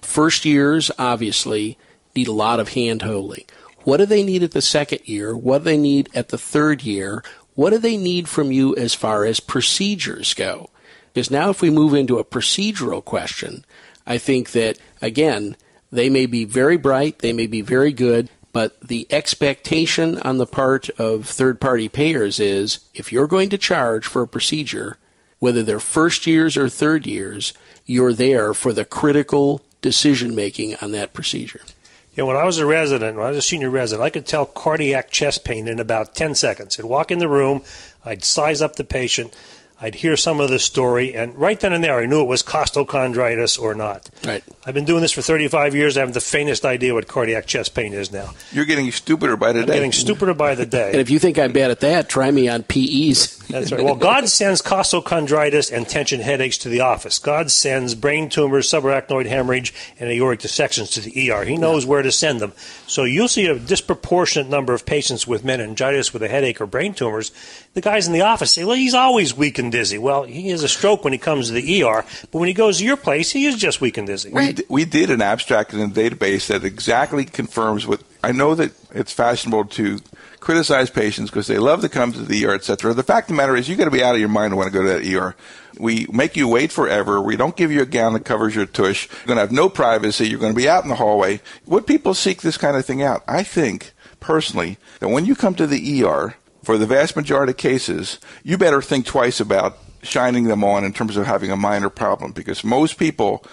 First years, obviously, need a lot of hand holding. What do they need at the second year? What do they need at the third year? What do they need from you as far as procedures go? Because now, if we move into a procedural question, I think that, again, they may be very bright, they may be very good, but the expectation on the part of third party payers is if you're going to charge for a procedure, whether they're first years or third years, you're there for the critical decision making on that procedure. Yeah, when I was a resident, when I was a senior resident, I could tell cardiac chest pain in about 10 seconds. I'd walk in the room, I'd size up the patient, I'd hear some of the story, and right then and there, I knew it was costochondritis or not. Right. I've been doing this for 35 years. I have the faintest idea what cardiac chest pain is now. You're getting stupider by the I'm day. getting stupider by the day. And if you think I'm bad at that, try me on PEs. That's right. Well, God sends costochondritis and tension headaches to the office. God sends brain tumors, subarachnoid hemorrhage, and aortic dissections to the ER. He knows where to send them. So you'll see a disproportionate number of patients with meningitis with a headache or brain tumors. The guys in the office say, well, he's always weak and dizzy. Well, he has a stroke when he comes to the ER, but when he goes to your place, he is just weak and dizzy. We, d- we did an abstract in a database that exactly confirms what I know that it's fashionable to criticize patients because they love to come to the ER, etc. The fact of the matter is, you got to be out of your mind to want to go to that ER. We make you wait forever. We don't give you a gown that covers your tush. You're going to have no privacy. You're going to be out in the hallway. Would people seek this kind of thing out? I think personally that when you come to the ER, for the vast majority of cases, you better think twice about shining them on in terms of having a minor problem because most people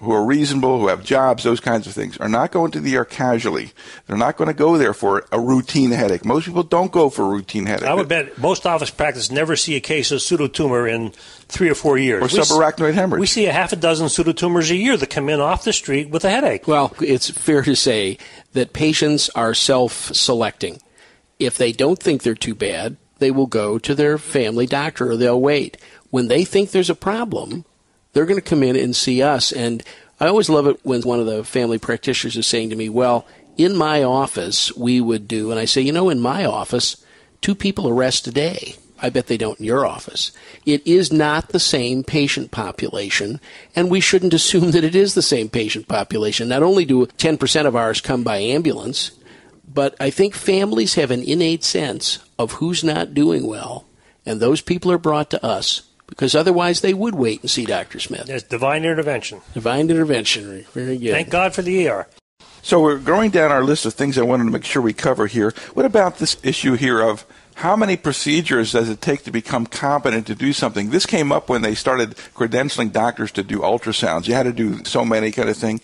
who are reasonable, who have jobs, those kinds of things, are not going to the ER casually. They're not going to go there for a routine headache. Most people don't go for a routine headache. I would bet most office practice never see a case of pseudotumor in three or four years. Or We subarachnoid hemorrhage. We see a half a dozen pseudotumors a year that come in off the street with a headache. Well, it's fair to say that patients are self selecting. If they don't think they're too bad, they will go to their family doctor or they'll wait. When they think there's a problem, they're going to come in and see us. And I always love it when one of the family practitioners is saying to me, Well, in my office, we would do, and I say, You know, in my office, two people arrest a day. I bet they don't in your office. It is not the same patient population, and we shouldn't assume that it is the same patient population. Not only do 10% of ours come by ambulance, but I think families have an innate sense of who's not doing well, and those people are brought to us because otherwise they would wait and see Dr. Smith. There's divine intervention. Divine intervention. Very good. Thank God for the ER. So we're going down our list of things I wanted to make sure we cover here. What about this issue here of how many procedures does it take to become competent to do something? This came up when they started credentialing doctors to do ultrasounds. You had to do so many kind of thing.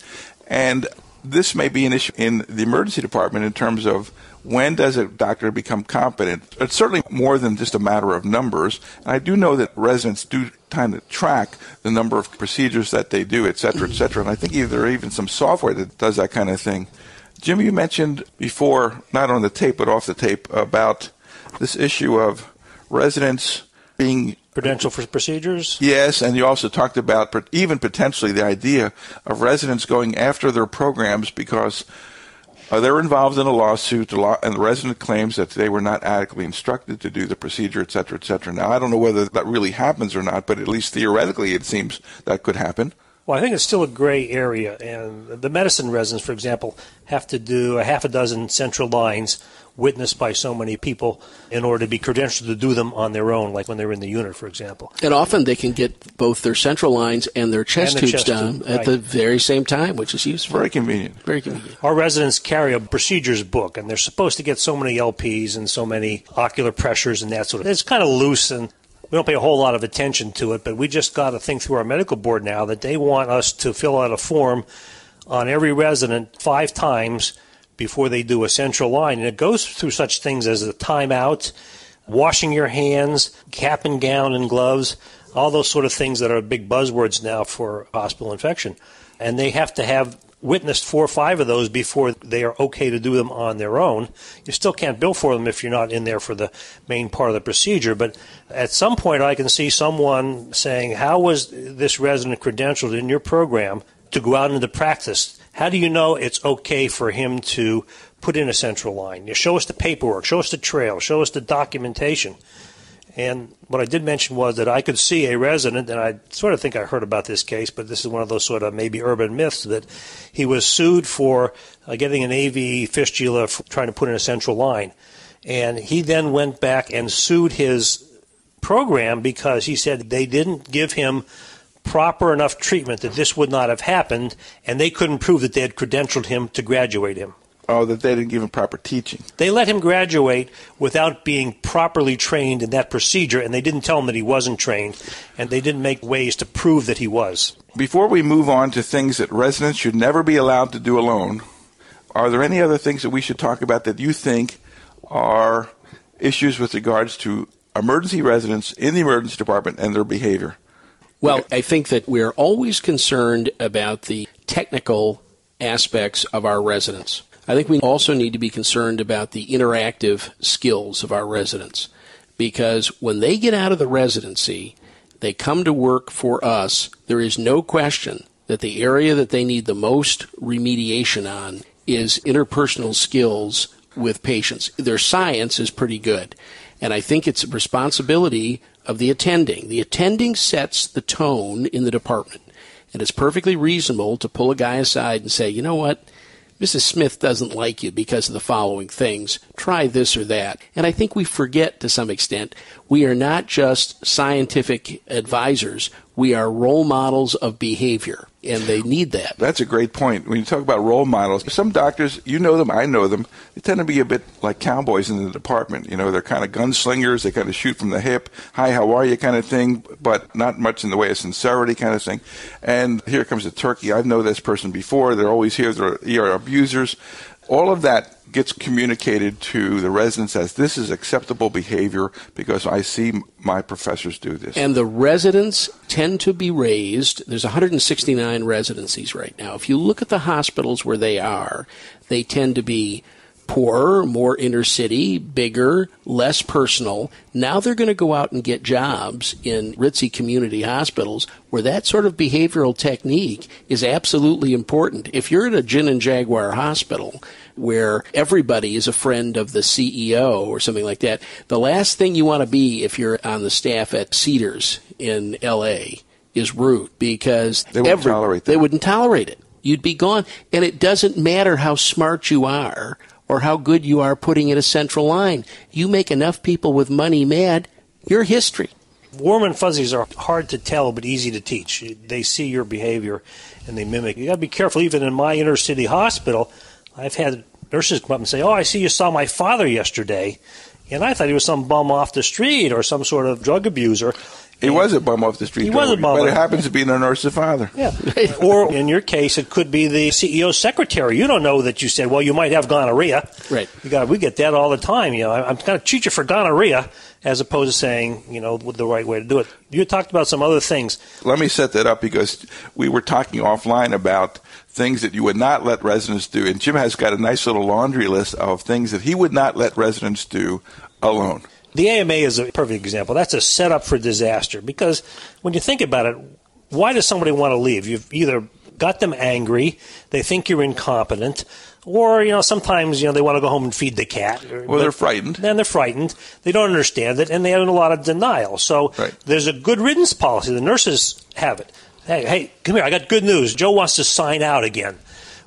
And this may be an issue in the emergency department in terms of when does a doctor become competent? It's certainly more than just a matter of numbers. And I do know that residents do kind of track the number of procedures that they do, et cetera, et cetera. And I think there are even some software that does that kind of thing. Jim, you mentioned before, not on the tape, but off the tape, about this issue of residents being Credential for procedures? Yes, and you also talked about even potentially the idea of residents going after their programs because uh, they're involved in a lawsuit, and the resident claims that they were not adequately instructed to do the procedure, et cetera, et cetera. Now, I don't know whether that really happens or not, but at least theoretically, it seems that could happen. Well, I think it's still a gray area, and the medicine residents, for example, have to do a half a dozen central lines witnessed by so many people in order to be credentialed to do them on their own, like when they're in the unit, for example. And often they can get both their central lines and their chest And the tubes chest done tube, at right. the very same time, which is useful. Very convenient. Very convenient. Our residents carry a procedures book, and they're supposed to get so many LPs and so many ocular pressures and that sort of. It's kind of loose, and we don't pay a whole lot of attention to it. But we just got to think through our medical board now that they want us to fill out a form on every resident five times before they do a central line. And it goes through such things as a timeout, washing your hands, cap and gown and gloves, all those sort of things that are big buzzwords now for hospital infection. And they have to have witnessed four or five of those before they are okay to do them on their own. You still can't bill for them if you're not in there for the main part of the procedure. But at some point, I can see someone saying, How was this resident credentialed in your program to go out into practice? How do you know it's okay for him to put in a central line? You show us the paperwork, show us the trail, show us the documentation. And what I did mention was that I could see a resident, and I sort of think I heard about this case, but this is one of those sort of maybe urban myths that he was sued for uh, getting an AV fistula for trying to put in a central line. And he then went back and sued his program because he said they didn't give him proper enough treatment that this would not have happened, and they couldn't prove that they had credentialed him to graduate him. Oh, that they didn't give him proper teaching. They let him graduate without being properly trained in that procedure, and they didn't tell him that he wasn't trained, and they didn't make ways to prove that he was. Before we move on to things that residents should never be allowed to do alone, are there any other things that we should talk about that you think are issues with regards to emergency residents in the emergency department and their behavior? Well, I think that we're always concerned about the technical aspects of our residents. I think we also need to be concerned about the interactive skills of our residents because when they get out of the residency, they come to work for us. There is no question that the area that they need the most remediation on is interpersonal skills with patients. Their science is pretty good. And I think it's a responsibility of the attending. The attending sets the tone in the department. And it's perfectly reasonable to pull a guy aside and say, you know what? Mrs. Smith doesn't like you because of the following things. Try this or that. And I think we forget to some extent we are not just scientific advisors, we are role models of behavior, and they need that. That's a great point. When you talk about role models, some doctors, you know them, I know them, they tend to be a bit like cowboys in the department. You know, they're kind of gunslingers, they kind of shoot from the hip, hi, how are you kind of thing, but not much in the way of sincerity kind of thing. And here comes a turkey. I've known this person before. They're always here. They're ER abusers. All of that gets communicated to the residents as this is acceptable behavior because I see my professors do this. And the residents tend to be raised. There's 169 residencies right now. If you look at the hospitals where they are, they tend to be poorer, more inner city, bigger, less personal. Now they're going to go out and get jobs in ritzy community hospitals where that sort of behavioral technique is absolutely important. If you're at a Gin and Jaguar hospital, where everybody is a friend of the CEO or something like that. The last thing you want to be if you're on the staff at Cedars in LA is rude because they wouldn't every, tolerate that. They wouldn't tolerate it. You'd be gone. And it doesn't matter how smart you are or how good you are putting in a central line. You make enough people with money mad, you're history. Warm and fuzzies are hard to tell but easy to teach. They see your behavior and they mimic. You got to be careful. Even in my inner city hospital, I've had nurses come up and say, "Oh, I see you saw my father yesterday," and I thought he was some bum off the street or some sort of drug abuser. He was a bum off the street. He was a bum, but it happens to be the nurse's father. Yeah, or in your case, it could be the CEO's secretary. You don't know that you said, "Well, you might have gonorrhea." Right. You got we get that all the time. You know, I'm going to treat you for gonorrhea, as opposed to saying, you know, the right way to do it. You talked about some other things. Let me set that up because we were talking offline about things that you would not let residents do. And Jim has got a nice little laundry list of things that he would not let residents do alone. The AMA is a perfect example. That's a setup for disaster because when you think about it, why does somebody want to leave? You've either got them angry, they think you're incompetent, or you know sometimes you know they want to go home and feed the cat. Well, they're frightened. Then they're frightened. They don't understand it, and they have a lot of denial. So right. there's a good riddance policy. The nurses have it. Hey, hey, come here. I got good news. Joe wants to sign out again.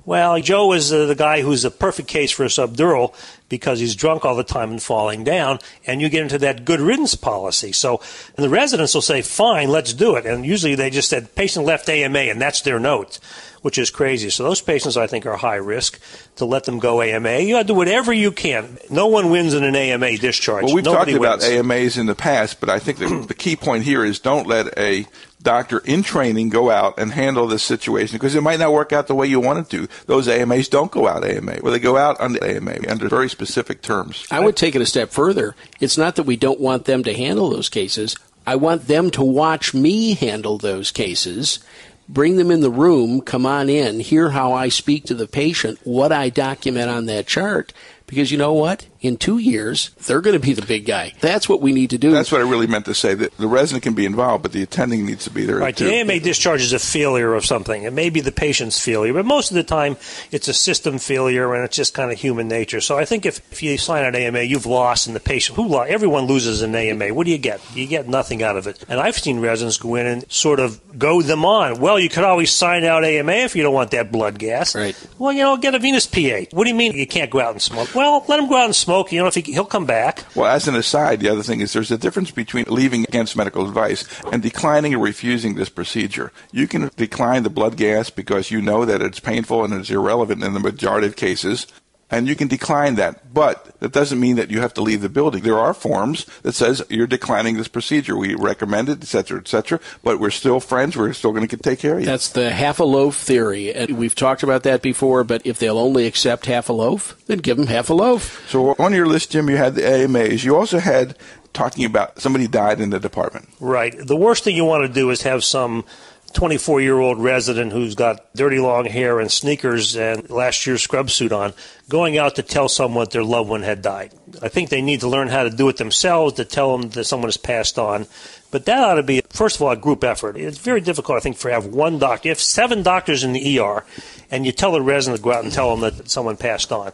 Well, Joe is uh, the guy who's the perfect case for a subdural because he's drunk all the time and falling down, and you get into that good riddance policy. So, and the residents will say, fine, let's do it. And usually they just said, patient left AMA, and that's their note which is crazy. So those patients, I think, are high risk to let them go AMA. You got to do whatever you can. No one wins in an AMA discharge. Well, we've Nobody talked about wins. AMAs in the past, but I think the, the key point here is don't let a doctor in training go out and handle this situation because it might not work out the way you want it to. Those AMAs don't go out AMA. Well, they go out under AMA under very specific terms. I would take it a step further. It's not that we don't want them to handle those cases. I want them to watch me handle those cases. Bring them in the room, come on in, hear how I speak to the patient, what I document on that chart. Because you know what? In two years, they're going to be the big guy. That's what we need to do. That's what I really meant to say. That the resident can be involved, but the attending needs to be there Right, too. the AMA discharge is a failure of something. It may be the patient's failure, but most of the time it's a system failure and it's just kind of human nature. So I think if, if you sign an AMA, you've lost and the patient, who lost? Everyone loses an AMA. What do you get? You get nothing out of it. And I've seen residents go in and sort of go them on. Well, you could always sign out AMA if you don't want that blood gas. Right. Well, you know, get a venous PA. What do you mean you can't go out and smoke? Well, let them go out and smoke. You know, if he, he'll come back. Well, as an aside, the other thing is there's a difference between leaving against medical advice and declining or refusing this procedure. You can decline the blood gas because you know that it's painful and it's irrelevant in the majority of cases. And you can decline that, but that doesn't mean that you have to leave the building. There are forms that says you're declining this procedure. We recommend it, et cetera, et cetera. But we're still friends. We're still going to take care of you. That's the half a loaf theory. And we've talked about that before, but if they'll only accept half a loaf, then give them half a loaf. So on your list, Jim, you had the AMAs. You also had talking about somebody died in the department. Right. The worst thing you want to do is have some 24 year old resident who's got dirty long hair and sneakers and last year's scrub suit on going out to tell someone their loved one had died. I think they need to learn how to do it themselves to tell them that someone has passed on. But that ought to be, first of all, a group effort. It's very difficult, I think, for have one doctor. Have seven doctors in the ER, and you tell the resident to go out and tell them that someone passed on.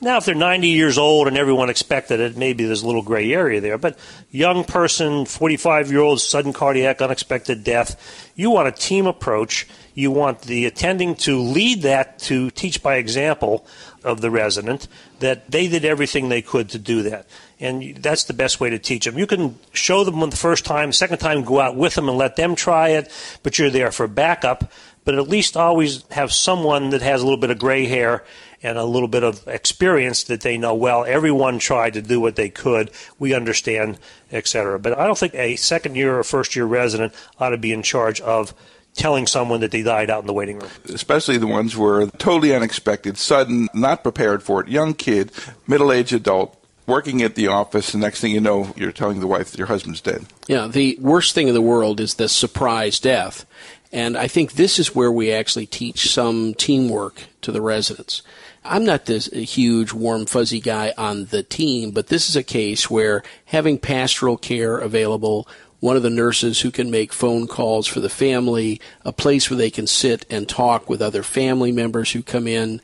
Now, if they're 90 years old and everyone expected it, maybe there's a little gray area there. But young person, 45 year old, sudden cardiac, unexpected death, you want a team approach. You want the attending to lead that to teach by example of the resident that they did everything they could to do that. And that's the best way to teach them. You can show them the first time, second time, go out with them and let them try it, but you're there for backup. But at least always have someone that has a little bit of gray hair and a little bit of experience that they know well. Everyone tried to do what they could. We understand etc but i don't think a second year or first year resident ought to be in charge of telling someone that they died out in the waiting room. Especially the ones who are totally unexpected, sudden, not prepared for it, young kid, middle aged adult, working at the office, the next thing you know, you're telling the wife that your husband's dead. Yeah, the worst thing in the world is the surprise death. And I think this is where we actually teach some teamwork to the residents. I'm not this huge, warm, fuzzy guy on the team, but this is a case where having pastoral care available, one of the nurses who can make phone calls for the family, a place where they can sit and talk with other family members who come in,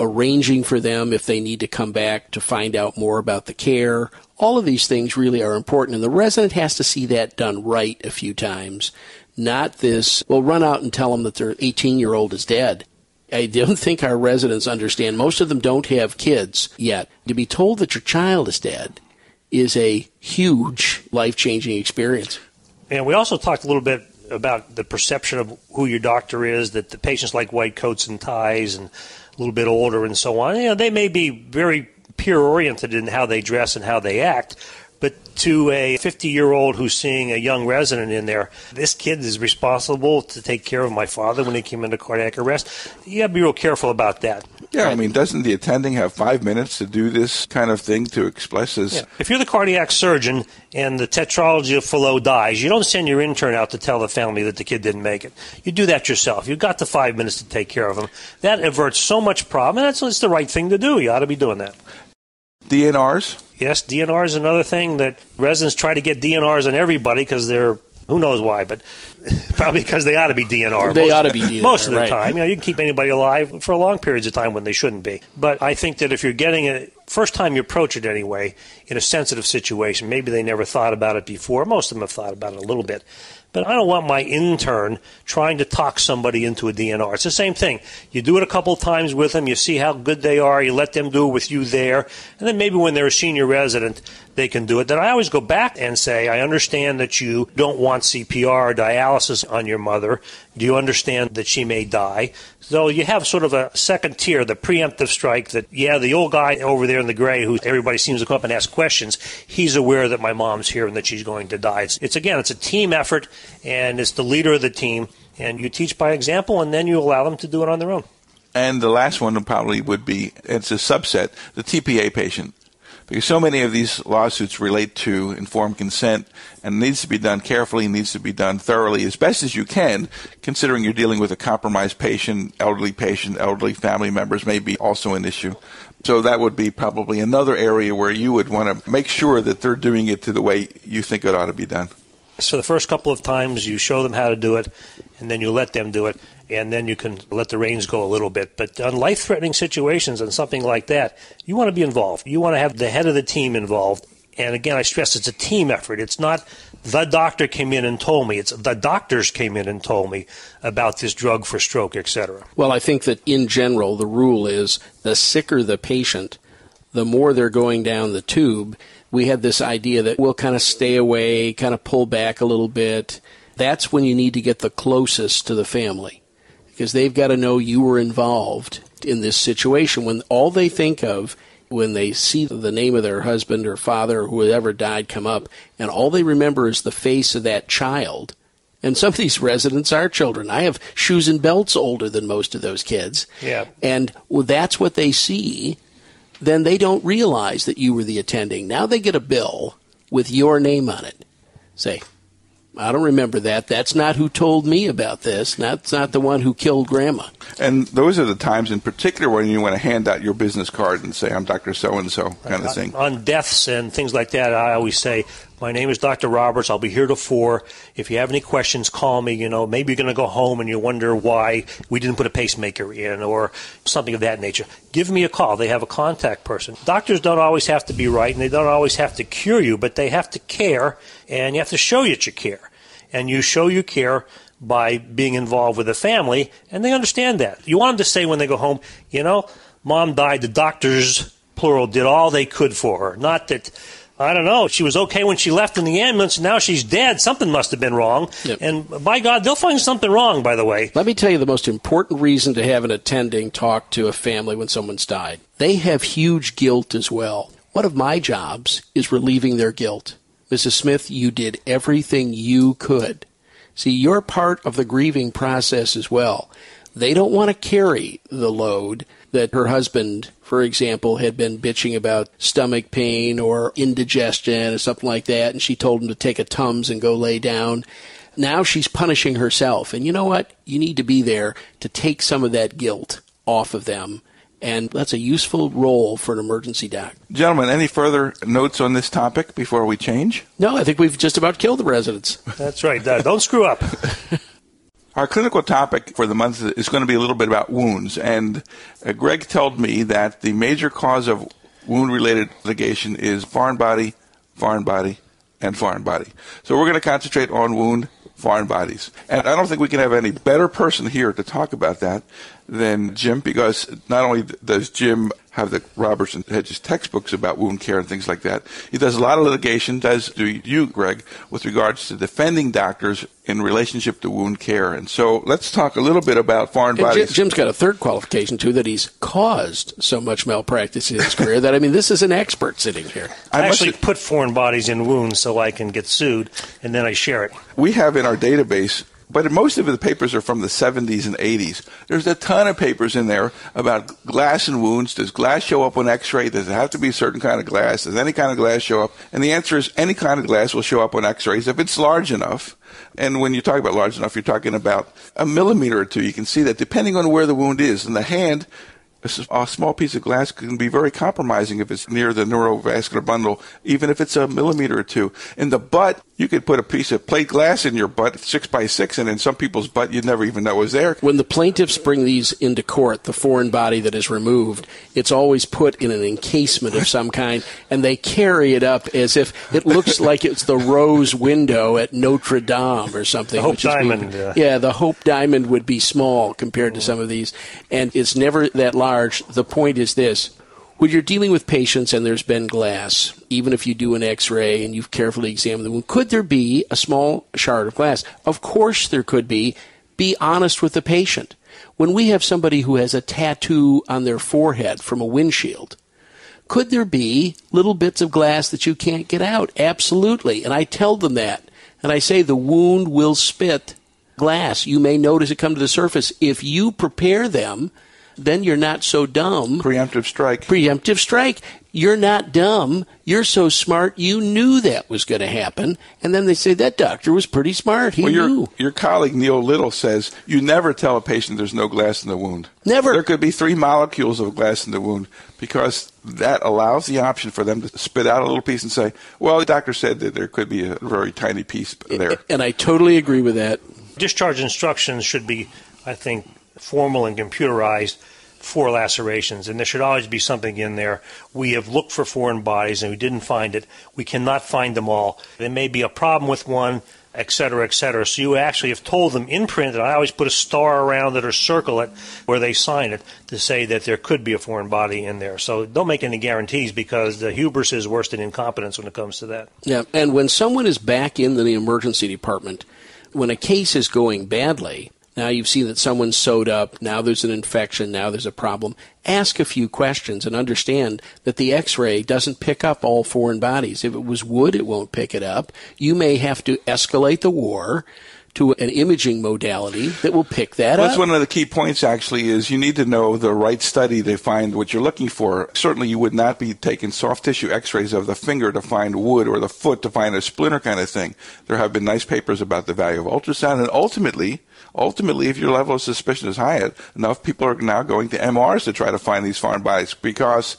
arranging for them if they need to come back to find out more about the care. All of these things really are important, and the resident has to see that done right a few times. Not this, well, run out and tell them that their 18 year old is dead. I don't think our residents understand. Most of them don't have kids yet. To be told that your child is dead is a huge life changing experience. And we also talked a little bit about the perception of who your doctor is, that the patients like white coats and ties and a little bit older and so on. You know, they may be very peer oriented in how they dress and how they act. To a 50 year old who's seeing a young resident in there, this kid is responsible to take care of my father when he came into cardiac arrest. You got to be real careful about that. Yeah, I mean, doesn't the attending have five minutes to do this kind of thing to express his? Yeah. If you're the cardiac surgeon and the tetralogy of Fallot dies, you don't send your intern out to tell the family that the kid didn't make it. You do that yourself. You've got the five minutes to take care of him. That averts so much problem, and that's, that's the right thing to do. You ought to be doing that. DNRs? Yes, DNR is another thing that residents try to get DNRs on everybody because they're who knows why, but probably because they ought to be DNR. They most, ought to be DNR, most of the right. time. You know, you can keep anybody alive for long periods of time when they shouldn't be. But I think that if you're getting a first time you approach it anyway, in a sensitive situation, maybe they never thought about it before. Most of them have thought about it a little bit. But I don't want my intern trying to talk somebody into a DNR. It's the same thing. You do it a couple times with them, you see how good they are, you let them do it with you there, and then maybe when they're a senior resident, they can do it. Then I always go back and say, I understand that you don't want CPR or dialysis on your mother. Do you understand that she may die? So you have sort of a second tier, the preemptive strike that, yeah, the old guy over there in the gray who everybody seems to come up and ask questions, he's aware that my mom's here and that she's going to die. It's, it's again, it's a team effort and it's the leader of the team. And you teach by example and then you allow them to do it on their own. And the last one probably would be it's a subset, the TPA patient because so many of these lawsuits relate to informed consent and needs to be done carefully, needs to be done thoroughly as best as you can, considering you're dealing with a compromised patient, elderly patient, elderly family members may be also an issue. So that would be probably another area where you would want to make sure that they're doing it to the way you think it ought to be done. So the first couple of times you show them how to do it, and then you let them do it and then you can let the reins go a little bit. But on life threatening situations and something like that, you want to be involved. You want to have the head of the team involved. And again, I stress it's a team effort. It's not the doctor came in and told me. It's the doctors came in and told me about this drug for stroke, etc. Well, I think that in general, the rule is the sicker the patient, the more they're going down the tube. We had this idea that we'll kind of stay away, kind of pull back a little bit. That's when you need to get the closest to the family because they've got to know you were involved in this situation when all they think of when they see the name of their husband or father or whoever died come up and all they remember is the face of that child and some of these residents are children. I have shoes and belts older than most of those kids. Yeah. And well, that's what they see. Then they don't realize that you were the attending. Now they get a bill with your name on it. Say, I don't remember that. That's not who told me about this. That's not the one who killed grandma. And those are the times in particular when you want to hand out your business card and say, I'm Dr. So and so, kind of thing. On deaths and things like that, I always say, my name is Dr. Roberts. I'll be here till four. If you have any questions, call me. You know, maybe you're going to go home and you wonder why we didn't put a pacemaker in or something of that nature. Give me a call. They have a contact person. Doctors don't always have to be right and they don't always have to cure you, but they have to care and you have to show that you care. And you show you care by being involved with the family, and they understand that. You want them to say when they go home, you know, mom died, the doctors, plural, did all they could for her. Not that I don't know. She was okay when she left in the ambulance. Now she's dead. Something must have been wrong. Yep. And by God, they'll find something wrong, by the way. Let me tell you the most important reason to have an attending talk to a family when someone's died. They have huge guilt as well. One of my jobs is relieving their guilt. Mrs. Smith, you did everything you could. See, you're part of the grieving process as well. They don't want to carry the load that her husband, for example, had been bitching about stomach pain or indigestion or something like that, and she told him to take a Tums and go lay down. Now she's punishing herself. And you know what? You need to be there to take some of that guilt off of them and that's a useful role for an emergency doc. Gentlemen, any further notes on this topic before we change? No, I think we've just about killed the residents. That's right. Uh, don't screw up. Our clinical topic for the month is going to be a little bit about wounds. And uh, Greg told me that the major cause of wound related litigation is foreign body, foreign body, and foreign body. So we're going to concentrate on wound foreign bodies. And I don't think we can have any better person here to talk about that than Jim because not only does Jim have the Roberts and Hedges textbooks about wound care and things like that, he does a lot of litigation, does do you, Greg, with regards to defending doctors in relationship to wound care. And so let's talk a little bit about foreign and bodies. Jim's got a third qualification, too, that he's caused so much malpractice in his career that, I mean, this is an expert sitting here. I, I actually put foreign bodies in wounds so I can get sued, and then I share it. We have in our database but most of the papers are from the 70s and 80s. There's a ton of papers in there about glass and wounds. Does glass show up on x-ray? Does it have to be a certain kind of glass? Does any kind of glass show up? And the answer is any kind of glass will show up on x-rays if it's large enough. And when you talk about large enough, you're talking about a millimeter or two. You can see that depending on where the wound is. In the hand, a small piece of glass can be very compromising if it's near the neurovascular bundle, even if it's a millimeter or two. In the butt, you could put a piece of plate glass in your butt, six by six, and in some people's butt, you'd never even know it was there. When the plaintiffs bring these into court, the foreign body that is removed, it's always put in an encasement of some kind, and they carry it up as if it looks like it's the rose window at Notre Dame or something. The Hope Diamond. Be, yeah, the Hope Diamond would be small compared to mm. some of these, and it's never that large. The point is this when you're dealing with patients and there's been glass, even if you do an x-ray and you've carefully examined the wound, could there be a small shard of glass? Of course there could be. Be honest with the patient. When we have somebody who has a tattoo on their forehead from a windshield, could there be little bits of glass that you can't get out? Absolutely. And I tell them that. And I say the wound will spit glass. You may notice it come to the surface. If you prepare them then you're not so dumb. Preemptive strike. Preemptive strike. You're not dumb. You're so smart. You knew that was going to happen. And then they say that doctor was pretty smart. He well, your, knew. Your colleague Neil Little says you never tell a patient there's no glass in the wound. Never. There could be three molecules of glass in the wound because that allows the option for them to spit out a little piece and say, "Well, the doctor said that there could be a very tiny piece there." And I totally agree with that. Discharge instructions should be, I think, formal and computerized for lacerations, and there should always be something in there. We have looked for foreign bodies and we didn't find it. We cannot find them all. There may be a problem with one, et cetera, et cetera. So you actually have told them in print, and I always put a star around it or circle it where they sign it to say that there could be a foreign body in there. So don't make any guarantees because the hubris is worse than incompetence when it comes to that. Yeah, and when someone is back in the emergency department, when a case is going badly, now you've seen that someone's sewed up. Now there's an infection. Now there's a problem. Ask a few questions and understand that the x-ray doesn't pick up all foreign bodies. If it was wood, it won't pick it up. You may have to escalate the war to an imaging modality that will pick that up. That's one of the key points, actually, is you need to know the right study to find what you're looking for. Certainly, you would not be taking soft tissue x-rays of the finger to find wood or the foot to find a splinter kind of thing. There have been nice papers about the value of ultrasound, and ultimately, ultimately, if your level of suspicion is high enough, people are now going to MRs to try to find these foreign bodies because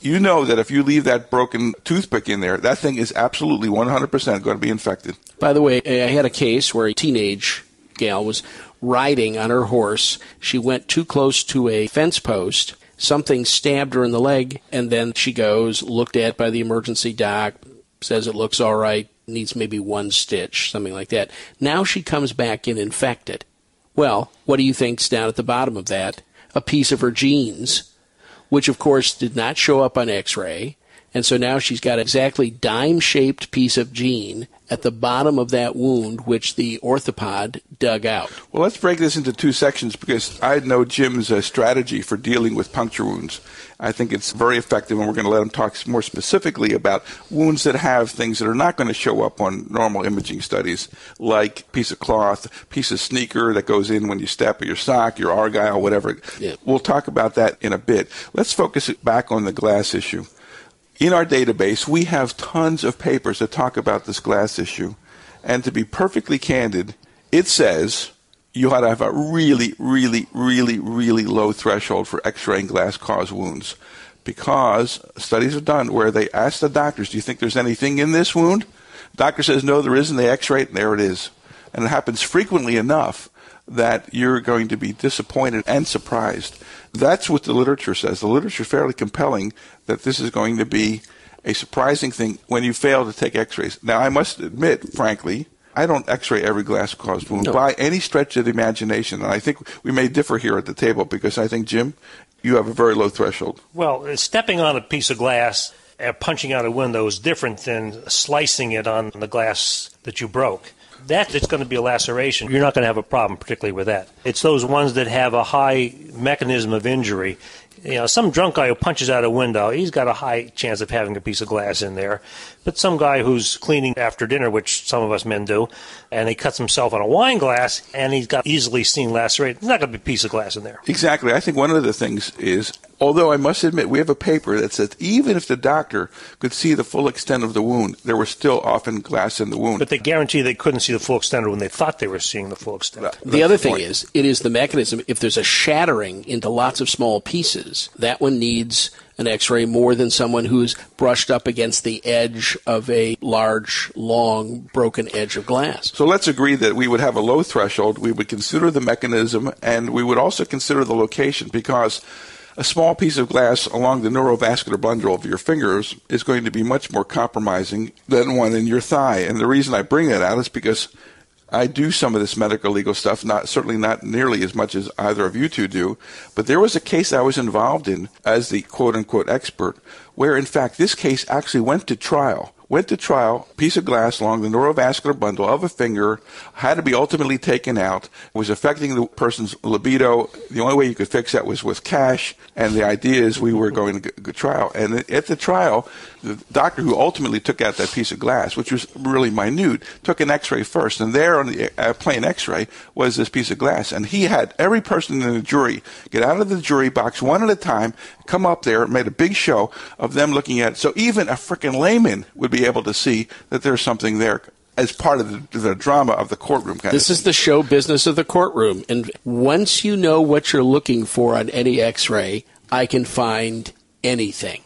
you know that if you leave that broken toothpick in there, that thing is absolutely 100% going to be infected. By the way, I had a case where a teenage gal was riding on her horse. She went too close to a fence post. Something stabbed her in the leg, and then she goes, looked at by the emergency doc, says it looks all right, needs maybe one stitch, something like that. Now she comes back in infected. Well, what do you think's down at the bottom of that? A piece of her jeans, which of course did not show up on x-ray. And so now she's got exactly dime shaped piece of jean at the bottom of that wound, which the orthopod dug out. Well, let's break this into two sections because I know Jim's uh, strategy for dealing with puncture wounds. I think it's very effective, and we're going to let him talk more specifically about wounds that have things that are not going to show up on normal imaging studies, like piece of cloth, piece of sneaker that goes in when you step, or your sock, your argyle, whatever. Yeah. We'll talk about that in a bit. Let's focus back on the glass issue in our database, we have tons of papers that talk about this glass issue. And to be perfectly candid, it says you ought to have a really, really, really, really low threshold for x-raying glass caused wounds. Because studies are done where they ask the doctors, do you think there's anything in this wound? Doctor says, no, there isn't. They x-ray it, and there it is. And it happens frequently enough that you're going to be disappointed and surprised. That's what the literature says. The literature is fairly compelling that this is going to be a surprising thing when you fail to take x-rays. Now, I must admit, frankly, I don't x-ray every glass-caused wound no. by any stretch of the imagination. And I think we may differ here at the table because I think, Jim, you have a very low threshold. Well, stepping on a piece of glass and punching out a window is different than slicing it on the glass that you broke that it's going to be a laceration. You're not going to have a problem, particularly with that. It's those ones that have a high mechanism of injury. You know, some drunk guy who punches out a window, he's got a high chance of having a piece of glass in there. But some guy who's cleaning after dinner, which some of us men do, and he cuts himself on a wine glass and he's got easily seen laceration, there's not going to be a piece of glass in there. Exactly. I think one of the things is Although I must admit, we have a paper that says even if the doctor could see the full extent of the wound, there was still often glass in the wound. But they guarantee they couldn't see the full extent when they thought they were seeing the full extent. That's The other thing is, it is the mechanism. If there's a shattering into lots of small pieces, that one needs an X-ray more than someone who's brushed up against the edge of a large, long, broken edge of glass. So let's agree that we would have a low threshold. We would consider the mechanism, and we would also consider the location because a small piece of glass along the neurovascular bundle of your fingers is going to be much more compromising than one in your thigh. And the reason I bring that out is because I do some of this medical legal stuff, not certainly not nearly as much as either of you two do, but there was a case I was involved in as the quote unquote expert, where in fact this case actually went to trial. Went to trial, piece of glass along the neurovascular bundle of a finger had to be ultimately taken out. Was affecting the person's libido. The only way you could fix that was with cash. And the idea is we were going to go trial. And at the trial, the doctor who ultimately took out that piece of glass, which was really minute, took an X-ray first, and there on the uh, plain X-ray was this piece of glass, and he had every person in the jury get out of the jury box one at a time, come up there, and made a big show of them looking at it. So even a freaking layman would be able to see that there's something there as part of the, the drama of the courtroom. Kind This of is the show business of the courtroom. And once you know what you're looking for on any x ray, I can find anything.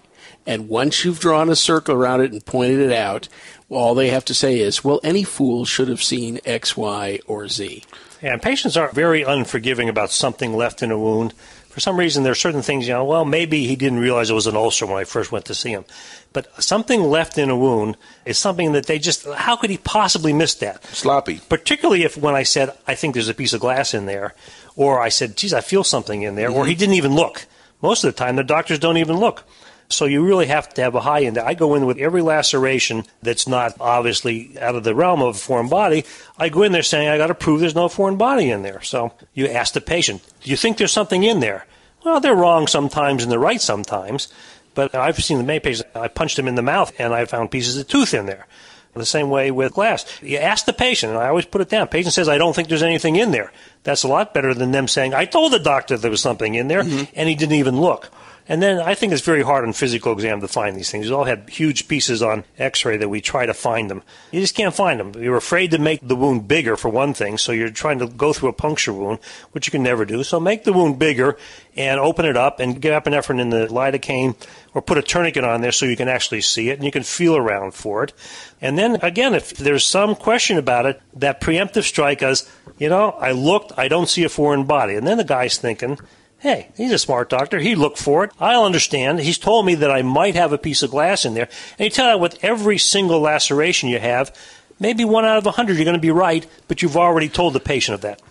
And once you've drawn a circle around it and pointed it out, all they have to say is, well, any fool should have seen X, Y, or Z. And patients are very unforgiving about something left in a wound. For some reason, there are certain things, you know, well, maybe he didn't realize it was an ulcer when I first went to see him. But something left in a wound is something that they just, how could he possibly miss that? sloppy. Particularly if when I said, I think there's a piece of glass in there, or I said, geez, I feel something in there, or he didn't even look. Most of the time, the doctors don't even look. So you really have to have a high end. I go in with every laceration that's not obviously out of the realm of a foreign body. I go in there saying I got to prove there's no foreign body in there. So you ask the patient, "Do you think there's something in there?" Well, they're wrong sometimes and they're right sometimes. But I've seen the many patients. I punched them in the mouth and I found pieces of tooth in there. The same way with glass. You ask the patient, and I always put it down. Patient says, I don't think there's anything in there. That's a lot better than them saying, I told the doctor there was something in there, mm-hmm. and he didn't even look. And then I think it's very hard on physical exam to find these things. We all had huge pieces on X-ray that we try to find them. You just can't find them. You're afraid to make the wound bigger for one thing, so you're trying to go through a puncture wound, which you can never do. So make the wound bigger and open it up and get epinephrine in the lidocaine or put a tourniquet on there so you can actually see it and you can feel around for it. And then again, if there's some question about it, that preemptive strike is, you know, I looked, I don't see a foreign body. And then the guy's thinking, Hey, he's a smart doctor. He looked for it. I'll understand. He's told me that I might have a piece of glass in there. And you tell you with every single laceration you have, maybe one out of a hundred you're going to be right, but you've already told the patient of that.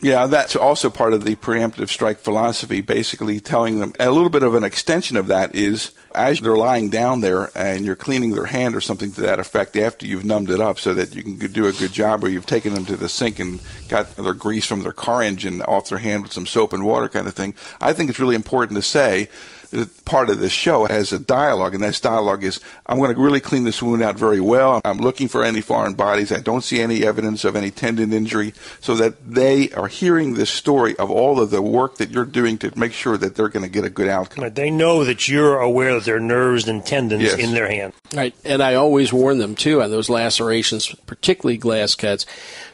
Yeah, that's also part of the preemptive strike philosophy, basically telling them a little bit of an extension of that is as they're lying down there and you're cleaning their hand or something to that effect after you've numbed it up so that you can do a good job or you've taken them to the sink and got their grease from their car engine off their hand with some soap and water kind of thing. I think it's really important to say part of this show has a dialogue, and this dialogue is I'm going to really clean this wound out very well. I'm looking for any foreign bodies. I don't see any evidence of any tendon injury, so that they are hearing this story of all of the work that you're doing to make sure that they're going to get a good outcome. They know that you're aware that there are nerves and tendons Yes. in their hand. Right. And I always warn them, too, on those lacerations, particularly glass cuts.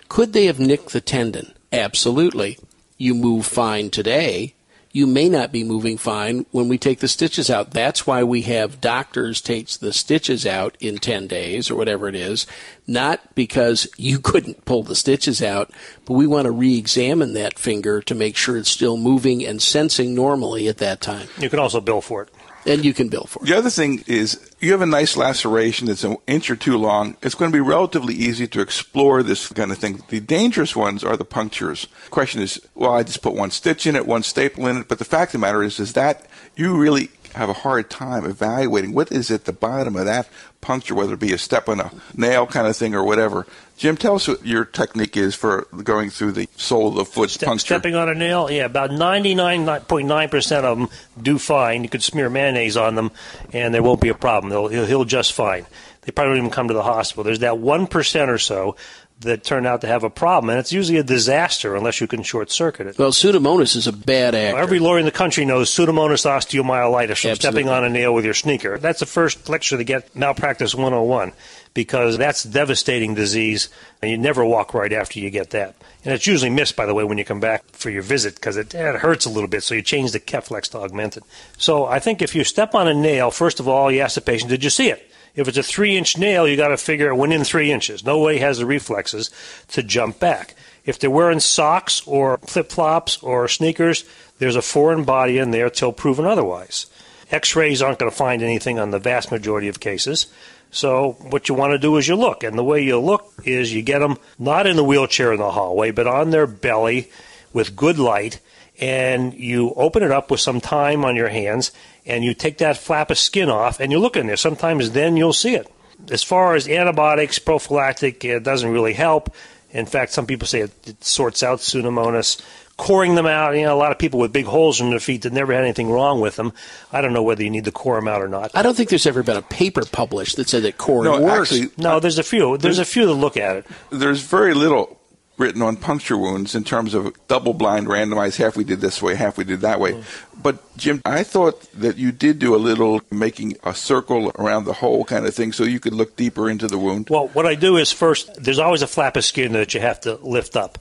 Could they have nicked the tendon? Absolutely. You move fine today. You may not be moving fine when we take the stitches out. That's why we have doctors take the stitches out in 10 days or whatever it is, not because you couldn't pull the stitches out, but we want to re examine that finger to make sure it's still moving and sensing normally at that time. You can also bill for it. And you can bill for it. The other thing is, you have a nice laceration that's an inch or two long. It's going to be relatively easy to explore this kind of thing. The dangerous ones are the punctures. question is, well, I just put one stitch in it, one staple in it. But the fact of the matter is, is that you really have a hard time evaluating what is at the bottom of that puncture, whether it be a step on a nail kind of thing or whatever. Jim, tell us what your technique is for going through the sole of the foot puncture. stepping on a nail, yeah, about 99.9% of them do fine. You could smear mayonnaise on them, and there won't be a problem. They'll, he'll, he'll just fine. They probably don't even come to the hospital. There's that 1% or so that turn out to have a problem, and it's usually a disaster unless you can short circuit it. Well, Pseudomonas is a bad actor. Every lawyer in the country knows Pseudomonas osteomyelitis from Absolutely. stepping on a nail with your sneaker. That's the first lecture to get malpractice 101 because that's devastating disease, and you never walk right after you get that. And it's usually missed, by the way, when you come back for your visit because it, it hurts a little bit, so you change the Keflex to Augmentin. So I think if you step on a nail, first of all, you ask the patient, did you see it? If it's a three inch nail, you got to figure it went in three inches. Nobody has the reflexes to jump back. If they're wearing socks or flip flops or sneakers, there's a foreign body in there till proven otherwise. X rays aren't going to find anything on the vast majority of cases. So what you want to do is you look, and the way you look is you get them not in the wheelchair in the hallway, but on their belly with good light, and you open it up with some time on your hands, and you take that flap of skin off, and you look in there. Sometimes then you'll see it. As far as antibiotics, prophylactic, it doesn't really help. In fact, some people say it, it sorts out Pseudomonas. Coring them out, you know, a lot of people with big holes in their feet that never had anything wrong with them. I don't know whether you need to core them out or not. I don't think there's ever been a paper published that said that coring No, works. actually, No, there's a few. There's a few that look at it. there's very little written on puncture wounds in terms of double blind randomized half we did this way half we did that way. Mm. But jim i thought that you did do a little making a circle around the hole kind of thing so you could look deeper into the wound. Well, what I do is first, there's always a flap of skin that you have to lift up.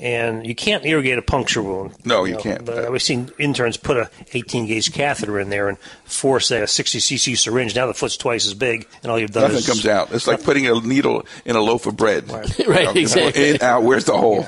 And you can't irrigate a puncture wound. No, you can't. But we've seen interns put a 18 gauge catheter in there and force a 60 cc syringe. Now the foot's twice as big, and all you've done is nothing is comes out it's like putting a needle in a loaf of bread Right, exactly. in, out where's the hole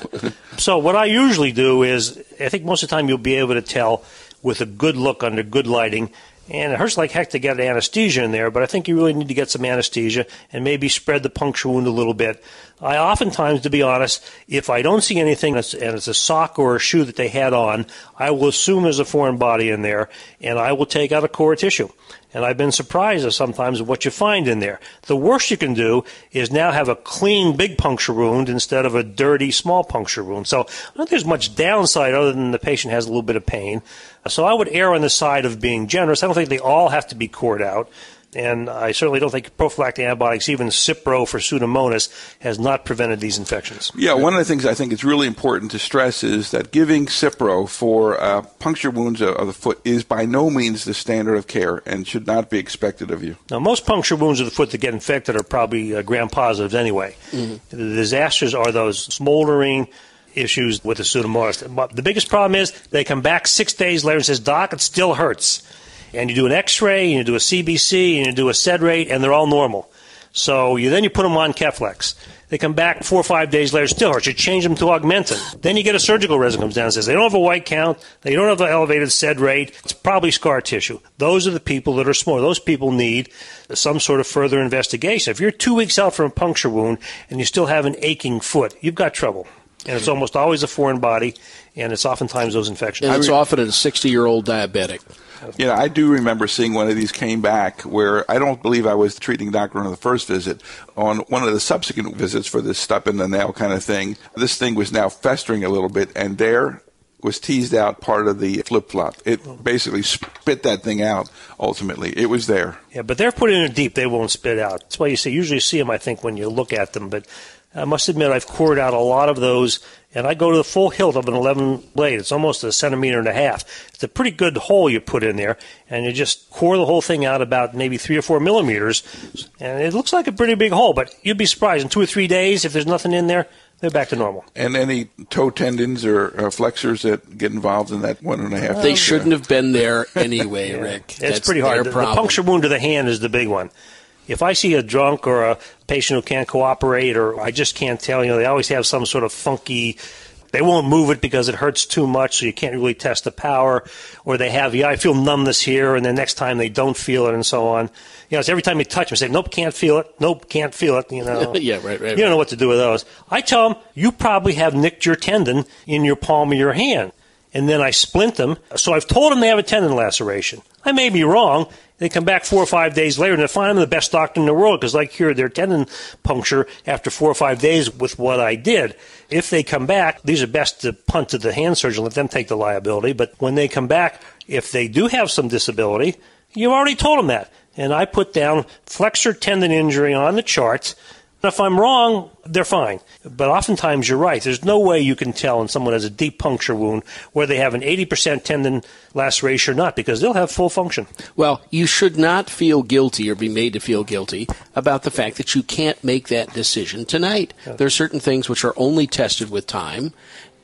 So what I usually do is, I think most of the time you'll be able to tell with a good look under good lighting. And it hurts like heck to get anesthesia in there, but I think you really need to get some anesthesia and maybe spread the puncture wound a little bit. I oftentimes, to be honest, if I don't see anything and it's a sock or a shoe that they had on, I will assume there's a foreign body in there, and I will take out a core tissue. And I've been surprised sometimes at sometimes what you find in there. The worst you can do is now have a clean big puncture wound instead of a dirty small puncture wound. So I don't think there's much downside other than the patient has a little bit of pain. So I would err on the side of being generous. I don't think they all have to be cored out. And I certainly don't think prophylactic antibiotics, even Cipro for Pseudomonas, has not prevented these infections. Yeah, one of the things I think it's really important to stress is that giving Cipro for uh, puncture wounds of the foot is by no means the standard of care and should not be expected of you. Now, most puncture wounds of the foot that get infected are probably uh, gram positives anyway. The disasters are those smoldering issues with the pseudomonas. But The biggest problem is they come back six days later and says, "Doc, it still hurts." And you do an X-ray, and you do a CBC, and you do a SED rate, and they're all normal. So you then you put them on Keflex. They come back four or five days later, still hurts. You change them to Augmentin. Then you get a surgical resident comes down and says they don't have a white count, they don't have an elevated SED rate. It's probably scar tissue. Those are the people that are small. Those people need some sort of further investigation. If you're two weeks out from a puncture wound and you still have an aching foot, you've got trouble. And it's almost always a foreign body, and it's oftentimes those infections. and it's often a 60 year old diabetic. You know, I do remember seeing one of these came back where I don't believe I was the treating doctor on the first visit. On one of the subsequent visits for this stuff in the nail kind of thing, this thing was now festering a little bit, and there was teased out part of the flip flop. It basically spit that thing out. Ultimately, it was there. Yeah, but they're put in deep; they won't spit out. That's why you see usually see them. I think when you look at them, but I must admit I've cored out a lot of those, and I go to the full hilt of an 11 blade. It's almost a centimeter and a half. It's a pretty good hole you put in there, and you just core the whole thing out about maybe three or four millimeters, and it looks like a pretty big hole. But you'd be surprised in two or three days if there's nothing in there, they're back to normal. And any toe tendons or uh, flexors that get involved in that one and a half. They shouldn't have been there anyway, Rick. It's That's pretty hard. their The, the puncture wound to the hand is the big one. If I see a drunk or a patient who can't cooperate, or I just can't tell, you know, they always have some sort of funky. They won't move it because it hurts too much, so you can't really test the power. Or they have, yeah, I feel numbness here, and the next time they don't feel it, and so on. You know, it's every time you touch them, say, nope, can't feel it. Nope, can't feel it. You know. Yeah, right, right, You don't know what to do with those. I tell them, you probably have nicked your tendon in your palm of your hand. And then I splint them. So I've told them they have a tendon laceration. I may be wrong. They come back four or five days later and they find I'm the best doctor in the world because I cured their tendon puncture after four or five days with what I did. If they come back, these are best to punt to the hand surgeon, let them take the liability. But when they come back, if they do have some disability, you've already told them that. And I put down flexor tendon injury on the charts If I'm wrong, they're fine. But oftentimes you're right. There's no way you can tell when someone has a deep puncture wound where they have an 80% tendon laceration or not because they'll have full function. Well, you should not feel guilty or be made to feel guilty about the fact that you can't make that decision tonight. There are certain things which are only tested with time,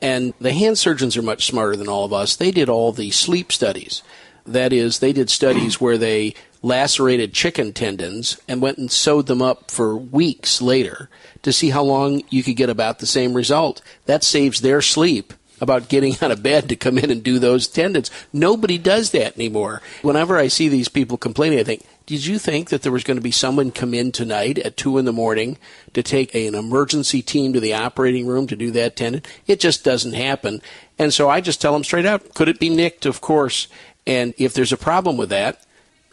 and the hand surgeons are much smarter than all of us. They did all the sleep studies. That is, they did studies where they lacerated chicken tendons and went and sewed them up for weeks later to see how long you could get about the same result. That saves their sleep about getting out of bed to come in and do those tendons. Nobody does that anymore. Whenever I see these people complaining, I think, did you think that there was going to be someone come in tonight at two in the morning to take a, an emergency team to the operating room to do that tendon? It just doesn't happen. And so I just tell them straight out, could it be nicked? Of course. And if there's a problem with that,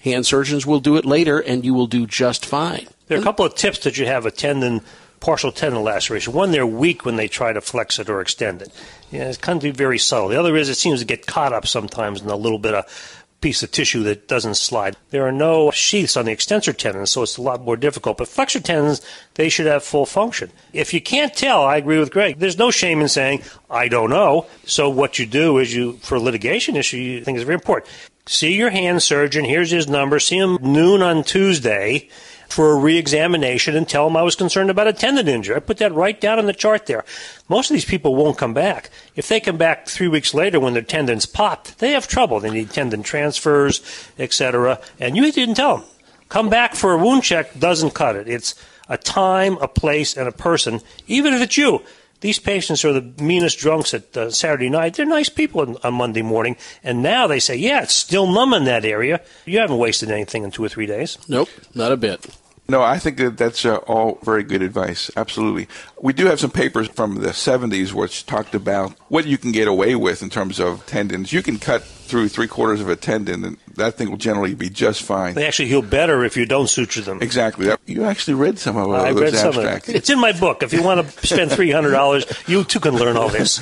hand surgeons will do it later and you will do just fine. There are a couple of tips that you have a tendon, partial tendon laceration. One, they're weak when they try to flex it or extend it. Yeah, it can be very subtle. The other is it seems to get caught up sometimes in a little bit of piece of tissue that doesn't slide. There are no sheaths on the extensor tendons, so it's a lot more difficult. But flexor tendons, they should have full function. If you can't tell, I agree with Greg. There's no shame in saying, I don't know. So what you do is you, for a litigation issue, you think is very important. See your hand surgeon. Here's his number. See him noon on Tuesday for a re-examination and tell him I was concerned about a tendon injury. I put that right down on the chart there. Most of these people won't come back. If they come back three weeks later when their tendons popped, they have trouble. They need tendon transfers, etc. And you didn't tell them. Come back for a wound check doesn't cut it. It's a time, a place, and a person. Even if it's you. These patients are the meanest drunks at uh, Saturday night. They're nice people on, on Monday morning. And now they say, yeah, it's still numb in that area. You haven't wasted anything in two or three days. Nope, not a bit. No, I think that that's uh, all very good advice. Absolutely. We do have some papers from the 70s which talked about what you can get away with in terms of tendons. You can cut through three quarters of a tendon, and that thing will generally be just fine. They actually heal better if you don't suture them. Exactly. You actually read some of uh, I those read some of abstracts. it. It's in my book. If you want to spend three hundred dollars, you too can learn all this.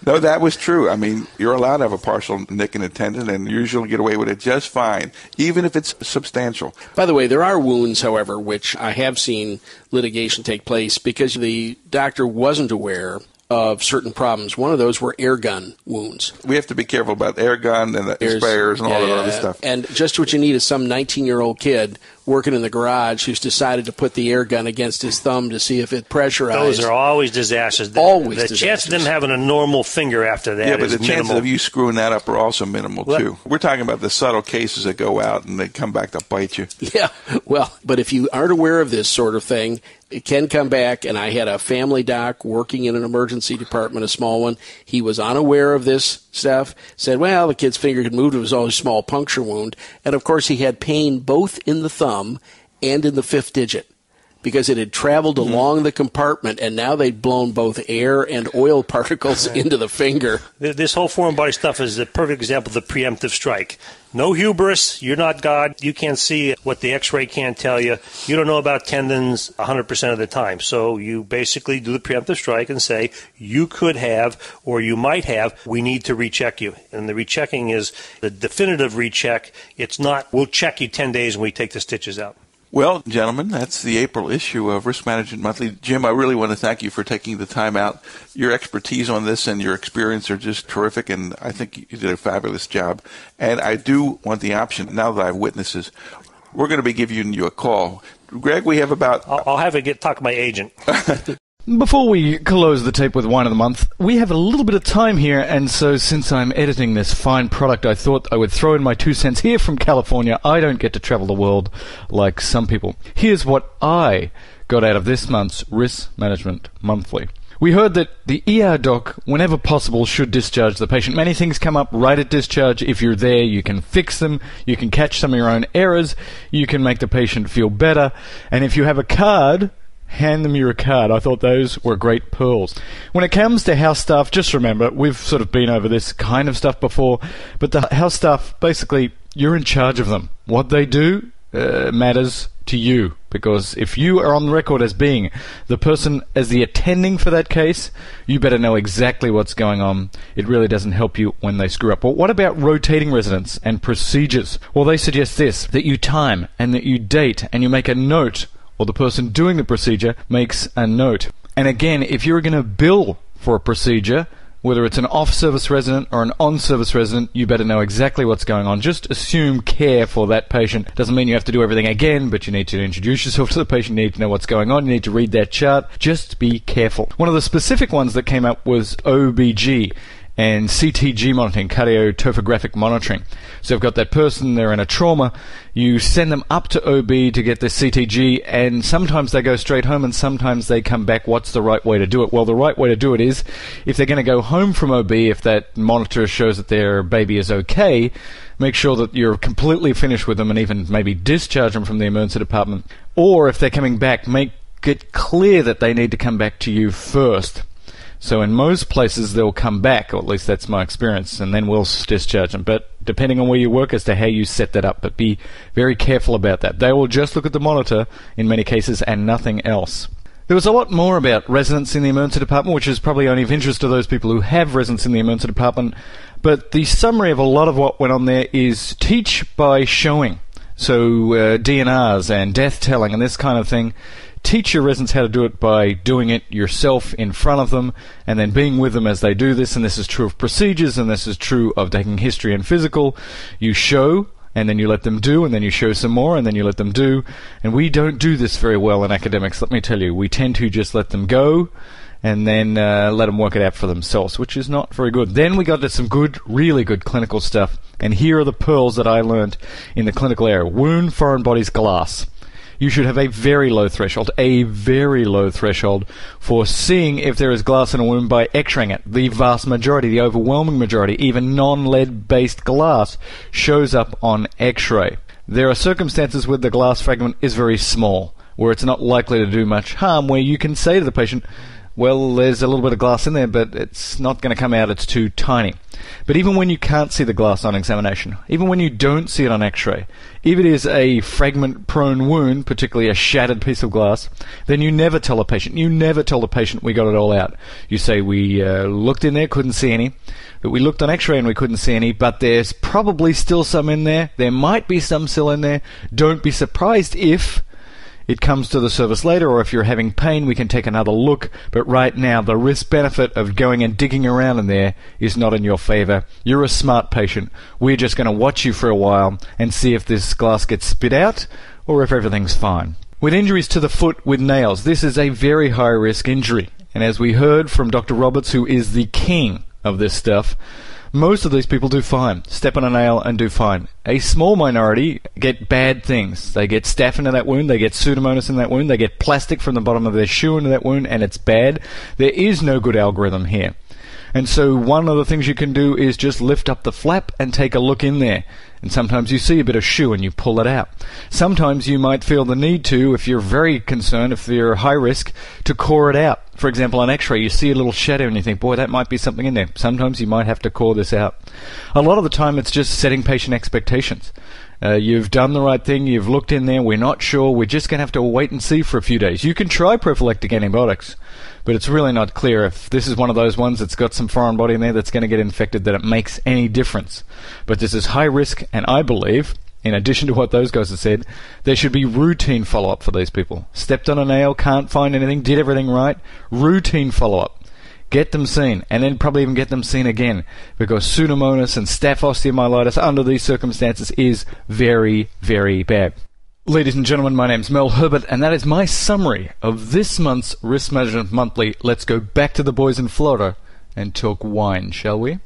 no, that was true. I mean, you're allowed to have a partial nick in a tendon, and usually get away with it just fine, even if it's substantial. By the way, there are wounds, however, which I have seen litigation take place because the doctor wasn't aware of certain problems. One of those were air gun wounds. We have to be careful about air gun and the There's- sprayers and all yeah, that other stuff. And just what you need is some 19 year old kid working in the garage who's decided to put the air gun against his thumb to see if it pressurized. Those are always disasters. The, Always the chance of them having a normal finger after that yeah, but is the chances minimal. of you screwing that up are also minimal Well- too. We're talking about the subtle cases that go out and they come back to bite you. Yeah, well, but if you aren't aware of this sort of thing, it can come back. And I had a family doc working in an emergency department, a small one. He was unaware of this stuff. Said, "Well, the kid's finger could move. It was only a small puncture wound." And of course, he had pain both in the thumb and in the fifth digit because it had traveled mm-hmm. along the compartment, and now they'd blown both air and oil particles into the finger. This whole foreign body stuff is a perfect example of the preemptive strike. No hubris. You're not God. You can't see what the X-ray can't tell you. You don't know about tendons 100% of the time. So you basically do the preemptive strike and say you could have or you might have. We need to recheck you. And the rechecking is the definitive recheck. It's not we'll check you 10 days and we take the stitches out. Well, gentlemen, that's the April issue of Risk Management Monthly. Jim, I really want to thank you for taking the time out. Your expertise on this and your experience are just terrific, and I think you did a fabulous job. And I do want the option, now that I have witnesses, we're going to be giving you a call. Greg, we have about I'll, I'll have to get talk to my agent. Before we close the tape with wine of the month, we have a little bit of time here, and so since I'm editing this fine product, I thought I would throw in my two cents here from California. I don't get to travel the world like some people. Here's what I got out of this month's Risk Management Monthly. We heard that the ER doc, whenever possible, should discharge the patient. Many things come up right at discharge. If you're there, you can fix them, you can catch some of your own errors, you can make the patient feel better, and if you have a card, hand them your card. I thought those were great pearls. When it comes to house staff, just remember, we've sort of been over this kind of stuff before, but the house staff, basically, you're in charge of them. What they do uh, matters to you, because if you are on the record as being the person as the attending for that case, you better know exactly what's going on. It really doesn't help you when they screw up. Well, what about rotating residents and procedures? Well, they suggest this, that you time and that you date and you make a note or the person doing the procedure makes a note. And again, if you're going to bill for a procedure, whether it's an off service resident or an on service resident, you better know exactly what's going on. Just assume care for that patient. Doesn't mean you have to do everything again, but you need to introduce yourself to the patient, you need to know what's going on, you need to read that chart. Just be careful. One of the specific ones that came up was OBG and CTG monitoring, cardiotocographic monitoring. So you've got that person, they're in a trauma, you send them up to OB to get the CTG, and sometimes they go straight home and sometimes they come back. What's the right way to do it? Well, the right way to do it is if they're going to go home from OB, if that monitor shows that their baby is okay, make sure that you're completely finished with them and even maybe discharge them from the emergency department. Or if they're coming back, make it clear that they need to come back to you first. So in most places they'll come back, or at least that's my experience, and then we'll discharge them. But depending on where you work as to how you set that up, but be very careful about that. They will just look at the monitor in many cases and nothing else. There was a lot more about residents in the emergency department, which is probably only of interest to those people who have residents in the emergency department. But the summary of a lot of what went on there is teach by showing. So uh, DNRs and death telling and this kind of thing teach your residents how to do it by doing it yourself in front of them and then being with them as they do this. And this is true of procedures and this is true of taking history and physical. You show and then you let them do, and then you show some more, and then you let them do. And we don't do this very well in academics, let me tell you. We tend to just let them go and then uh, let them work it out for themselves, which is not very good. Then we got to some good, really good clinical stuff. And here are the pearls that I learned in the clinical area wound, foreign bodies, glass you should have a very low threshold, a very low threshold for seeing if there is glass in a wound by x-raying it. The vast majority, the overwhelming majority, even non-lead based glass shows up on x-ray. There are circumstances where the glass fragment is very small, where it's not likely to do much harm, where you can say to the patient, well, there's a little bit of glass in there, but it's not going to come out, it's too tiny. But even when you can't see the glass on examination, even when you don't see it on x ray, if it is a fragment prone wound, particularly a shattered piece of glass, then you never tell a patient, you never tell the patient we got it all out. You say we uh, looked in there, couldn't see any, but we looked on x ray and we couldn't see any, but there's probably still some in there, there might be some still in there. Don't be surprised if it comes to the service later, or if you're having pain, we can take another look. But right now, the risk benefit of going and digging around in there is not in your favor. You're a smart patient. We're just going to watch you for a while and see if this glass gets spit out or if everything's fine. With injuries to the foot with nails, this is a very high risk injury. And as we heard from Dr. Roberts, who is the king of this stuff, most of these people do fine. Step on a nail and do fine. A small minority get bad things. They get staph into that wound, they get pseudomonas in that wound, they get plastic from the bottom of their shoe into that wound, and it's bad. There is no good algorithm here. And so one of the things you can do is just lift up the flap and take a look in there. And sometimes you see a bit of shoe and you pull it out. Sometimes you might feel the need to, if you're very concerned, if you're high risk, to core it out. For example, on x-ray, you see a little shadow and you think, boy, that might be something in there. Sometimes you might have to call this out. A lot of the time, it's just setting patient expectations. Uh, you've done the right thing. You've looked in there. We're not sure. We're just going to have to wait and see for a few days. You can try prophylactic antibiotics, but it's really not clear if this is one of those ones that's got some foreign body in there that's going to get infected that it makes any difference. But this is high risk, and I believe, in addition to what those guys have said, there should be routine follow up for these people. Stepped on a nail, can't find anything, did everything right. Routine follow up. Get them seen, and then probably even get them seen again, because Pseudomonas and Staph osteomyelitis under these circumstances is very, very bad. Ladies and gentlemen, my name's Mel Herbert, and that is my summary of this month's Risk Management Monthly. Let's go back to the boys in Florida and talk wine, shall we?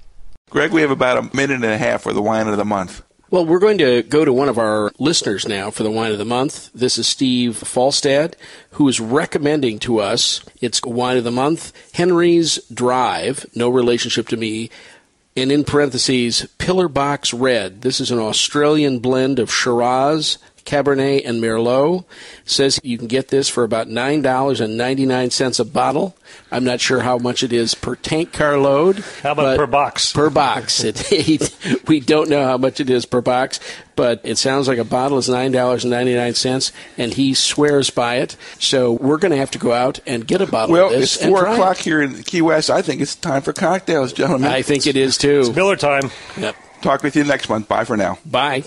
Greg, we have about a minute and a half for the wine of the month. Well, we're going to go to one of our listeners now for the wine of the month. This is Steve Falstad, who is recommending to us its wine of the month, Henry's Drive, no relationship to me, and in parentheses, Pillar Box Red. This is an Australian blend of Shiraz, Cabernet, and Merlot. says you can get this for about $9.99 a bottle. I'm not sure how much it is per tank car load. How about per box? Per box. it, we don't know how much it is per box, but it sounds like a bottle is $9.99, and he swears by it. So we're going to have to go out and get a bottle well, of this. Well, it's 4 o'clock here in Key West. I think it's time for cocktails, gentlemen. I think it is too. It's Miller time. Yep. Talk with you next month. Bye for now. Bye.